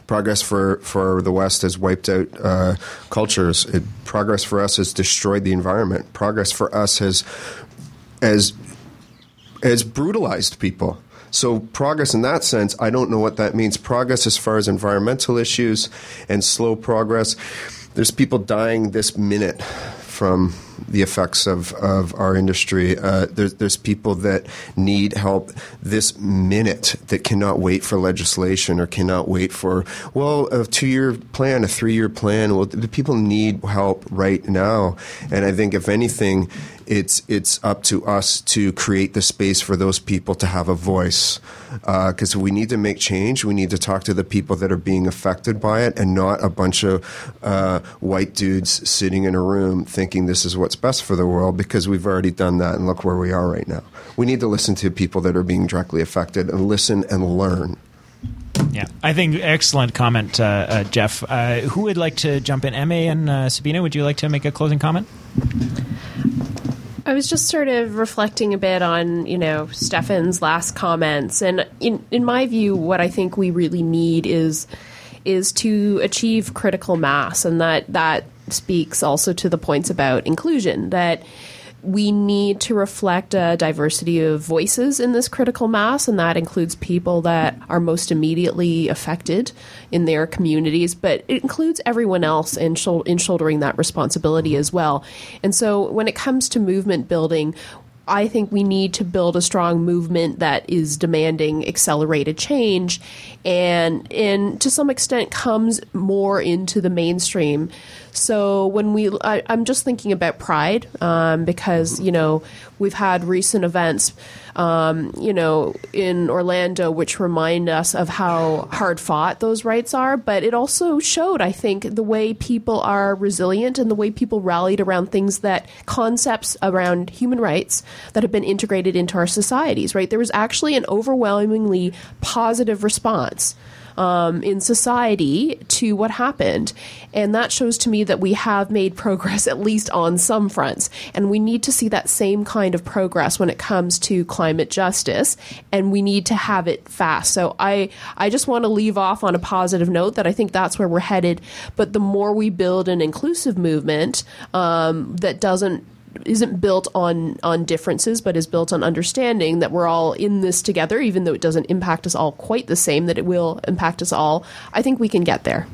Progress for, for the West has wiped out uh, cultures. It, progress for us has destroyed the environment. Progress for us has has has brutalized people. So progress in that sense, I don't know what that means. Progress as far as environmental issues and slow progress. There's people dying this minute from the effects of, of our industry. Uh, there's, there's people that need help this minute that cannot wait for legislation or cannot wait for, well, a two year plan, a three year plan. Well, the people need help right now. And I think, if anything, it's it's up to us to create the space for those people to have a voice because uh, we need to make change. We need to talk to the people that are being affected by it, and not a bunch of uh, white dudes sitting in a room thinking this is what's best for the world. Because we've already done that, and look where we are right now. We need to listen to people that are being directly affected and listen and learn. Yeah, I think excellent comment, uh, uh, Jeff. Uh, who would like to jump in? Ma and uh, Sabina, would you like to make a closing comment? I was just sort of reflecting a bit on, you know, Stefan's last comments, and in in my view, what I think we really need is is to achieve critical mass, and that that speaks also to the points about inclusion that we need to reflect a diversity of voices in this critical mass, and that includes people that are most immediately affected in their communities, but it includes everyone else in, in shouldering that responsibility as well. And so when it comes to movement building, I think we need to build a strong movement that is demanding accelerated change and and to some extent comes more into the mainstream. So when we, I, am just thinking about Pride um, because you know we've had recent events, um, you know, in Orlando which remind us of how hard fought those rights are. But it also showed, I think, the way people are resilient and the way people rallied around things that concepts around human rights that have been integrated into our societies. Right, there was actually an overwhelmingly positive response um, in society to what happened. And that shows to me that we have made progress, at least on some fronts. And we need to see that same kind of progress when it comes to climate justice. And we need to have it fast. So I, I just want to leave off on a positive note that I think that's where we're headed. But the more we build an inclusive movement um, that doesn't isn't built on on differences but is built on understanding that we're all in this together even though it doesn't impact us all quite the same that it will impact us all i think we can get there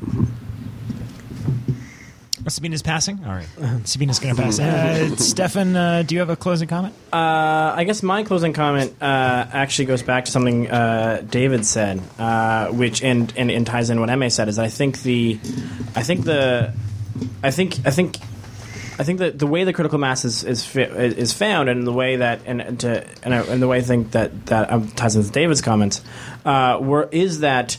Sabina's passing. All right, Sabina's going to pass. Uh, Stefan, uh, do you have a closing comment? Uh, I guess my closing comment uh, actually goes back to something uh, David said, uh, which and, and and ties in what Emma said. Is I think the, I think the, I think I think I think that the way the critical mass is is, is found, and the way that and to and, I, and the way I think that that um, ties into David's comments, uh, were is that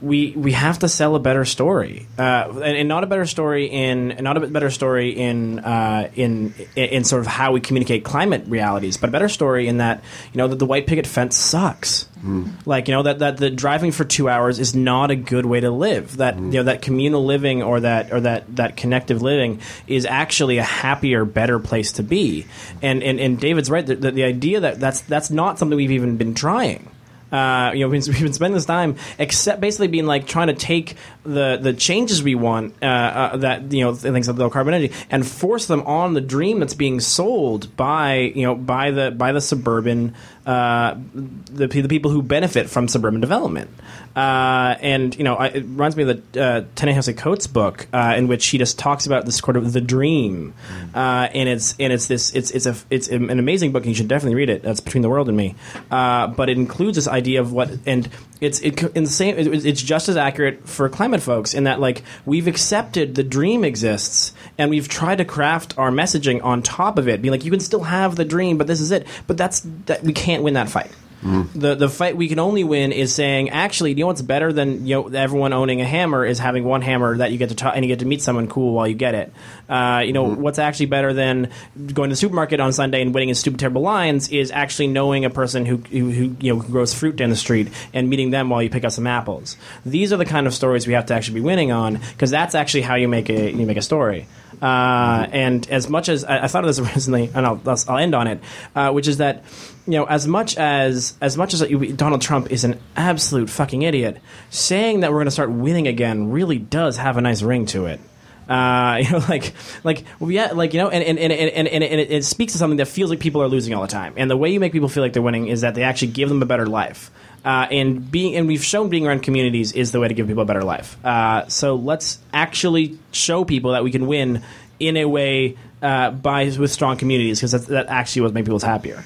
we we have to sell a better story, uh, and, and, not a better story in not a better story in uh, in in sort of how we communicate climate realities, but a better story in that you know that the white picket fence sucks. Mm. Like you know that, that the driving for two hours is not a good way to live. That mm. you know that communal living or that or that that connective living is actually a happier, better place to be. And and, and David's right. The, the, the idea that that's that's not something we've even been trying. Uh, you know, we've been spending this time except basically being like trying to take the the changes we want uh, uh, that you know things like low carbon energy and force them on the dream that's being sold by you know by the by the suburban uh, the, the people who benefit from suburban development. Uh, and you know, I, it reminds me of the uh, Ta-Nehisi Coates book, uh, in which he just talks about this sort of the dream, uh, and it's and it's this it's it's a it's an amazing book. and You should definitely read it. That's between the world and me, uh, but it includes this idea of what and it's it, in the same. It, it's just as accurate for climate folks in that like we've accepted the dream exists, and we've tried to craft our messaging on top of it, being like you can still have the dream, but this is it. But that's that we can't win that fight. Mm. The the fight we can only win is saying actually, you know what's better than you know everyone owning a hammer is having one hammer that you get to talk, and you get to meet someone cool while you get it. Uh, you know mm. what's actually better than going to the supermarket on Sunday and winning in stupid terrible lines is actually knowing a person who, who, who you know grows fruit down the street and meeting them while you pick up some apples. These are the kind of stories we have to actually be winning on because that's actually how you make a you make a story. Uh, and as much as I, I, thought of this recently, and I'll, I'll end on it, uh, which is that you know, as much as as much as Donald Trump is an absolute fucking idiot, saying that we're going to start winning again really does have a nice ring to it. Uh, you know, like, like, yeah, like, you know, and, and, and, and, and, and it, it, speaks to something that feels like people are losing all the time. And the way you make people feel like they're winning is that they actually give them a better life. Uh, and being, and we've shown being around communities is the way to give people a better life. Uh, so let's actually show people that we can win in a way uh, by with strong communities because that, actually was make people happier.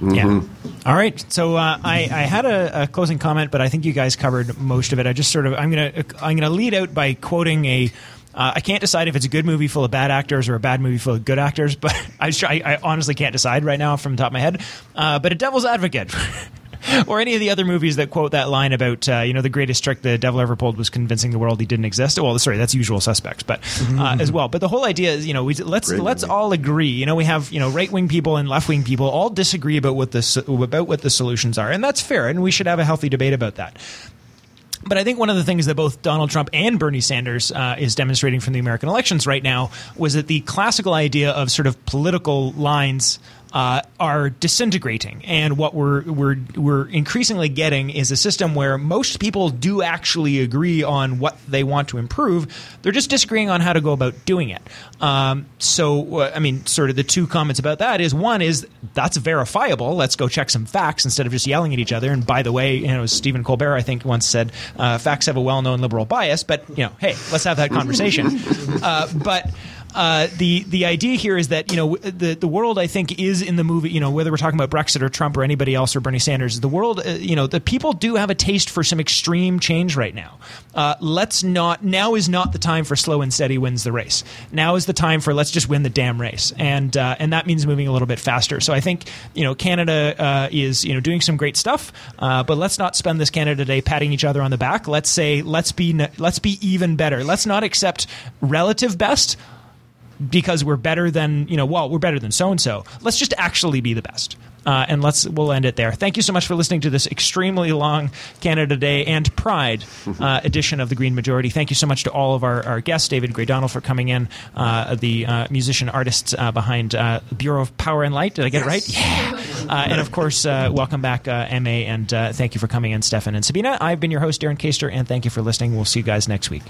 Yeah. All right. So uh, I, I had a, a closing comment, but I think you guys covered most of it. I just sort of I'm gonna I'm gonna lead out by quoting a. Uh, I can't decide if it's a good movie full of bad actors or a bad movie full of good actors, but I, I honestly can't decide right now from the top of my head. Uh, but a Devil's Advocate. or any of the other movies that quote that line about uh, you know the greatest trick the devil ever pulled was convincing the world he didn't exist. Well, sorry, that's Usual Suspects, but uh, as well. But the whole idea is you know we, let's Great let's movie. all agree. You know we have you know right wing people and left wing people all disagree about what the about what the solutions are, and that's fair, and we should have a healthy debate about that. But I think one of the things that both Donald Trump and Bernie Sanders uh, is demonstrating from the American elections right now was that the classical idea of sort of political lines uh, are disintegrating, and what we're we're we're increasingly getting is a system where most people do actually agree on what they want to improve. They're just disagreeing on how to go about doing it. Um, so, uh, I mean, sort of the two comments about that is one is that's verifiable. Let's go check some facts instead of just yelling at each other. And by the way, you know, Stephen Colbert I think once said, uh, facts have a well-known liberal bias, but you know, hey, let's have that conversation. uh, but uh, the the idea here is that you know the the world I think is in the movie you know whether we're talking about Brexit or Trump or anybody else or Bernie Sanders the world uh, you know the people do have a taste for some extreme change right now. Uh, let's not now is not the time for slow and steady wins the race. Now is the time for let's just win the damn race and uh, and that means moving a little bit faster. So I think you know Canada uh, is you know doing some great stuff, but let's not spend this Canada Day patting each other on the back. Let's say let's be let's be even better. Let's not accept relative best because we're better than you know well we're better than so and so let's just actually be the best. Uh, and let's we'll end it there. Thank you so much for listening to this extremely long canada day and pride uh, edition of the green majority. Thank you so much to all of our, our guests david gray donald for coming in uh, the uh, musician artists uh, behind uh, bureau of power and light. Did i get it right? Yeah. Uh, and of course uh, welcome back uh, ma and uh, thank you for coming in stefan and sabina. I've been your host darren Kaster, and thank you for listening. We'll see you guys next week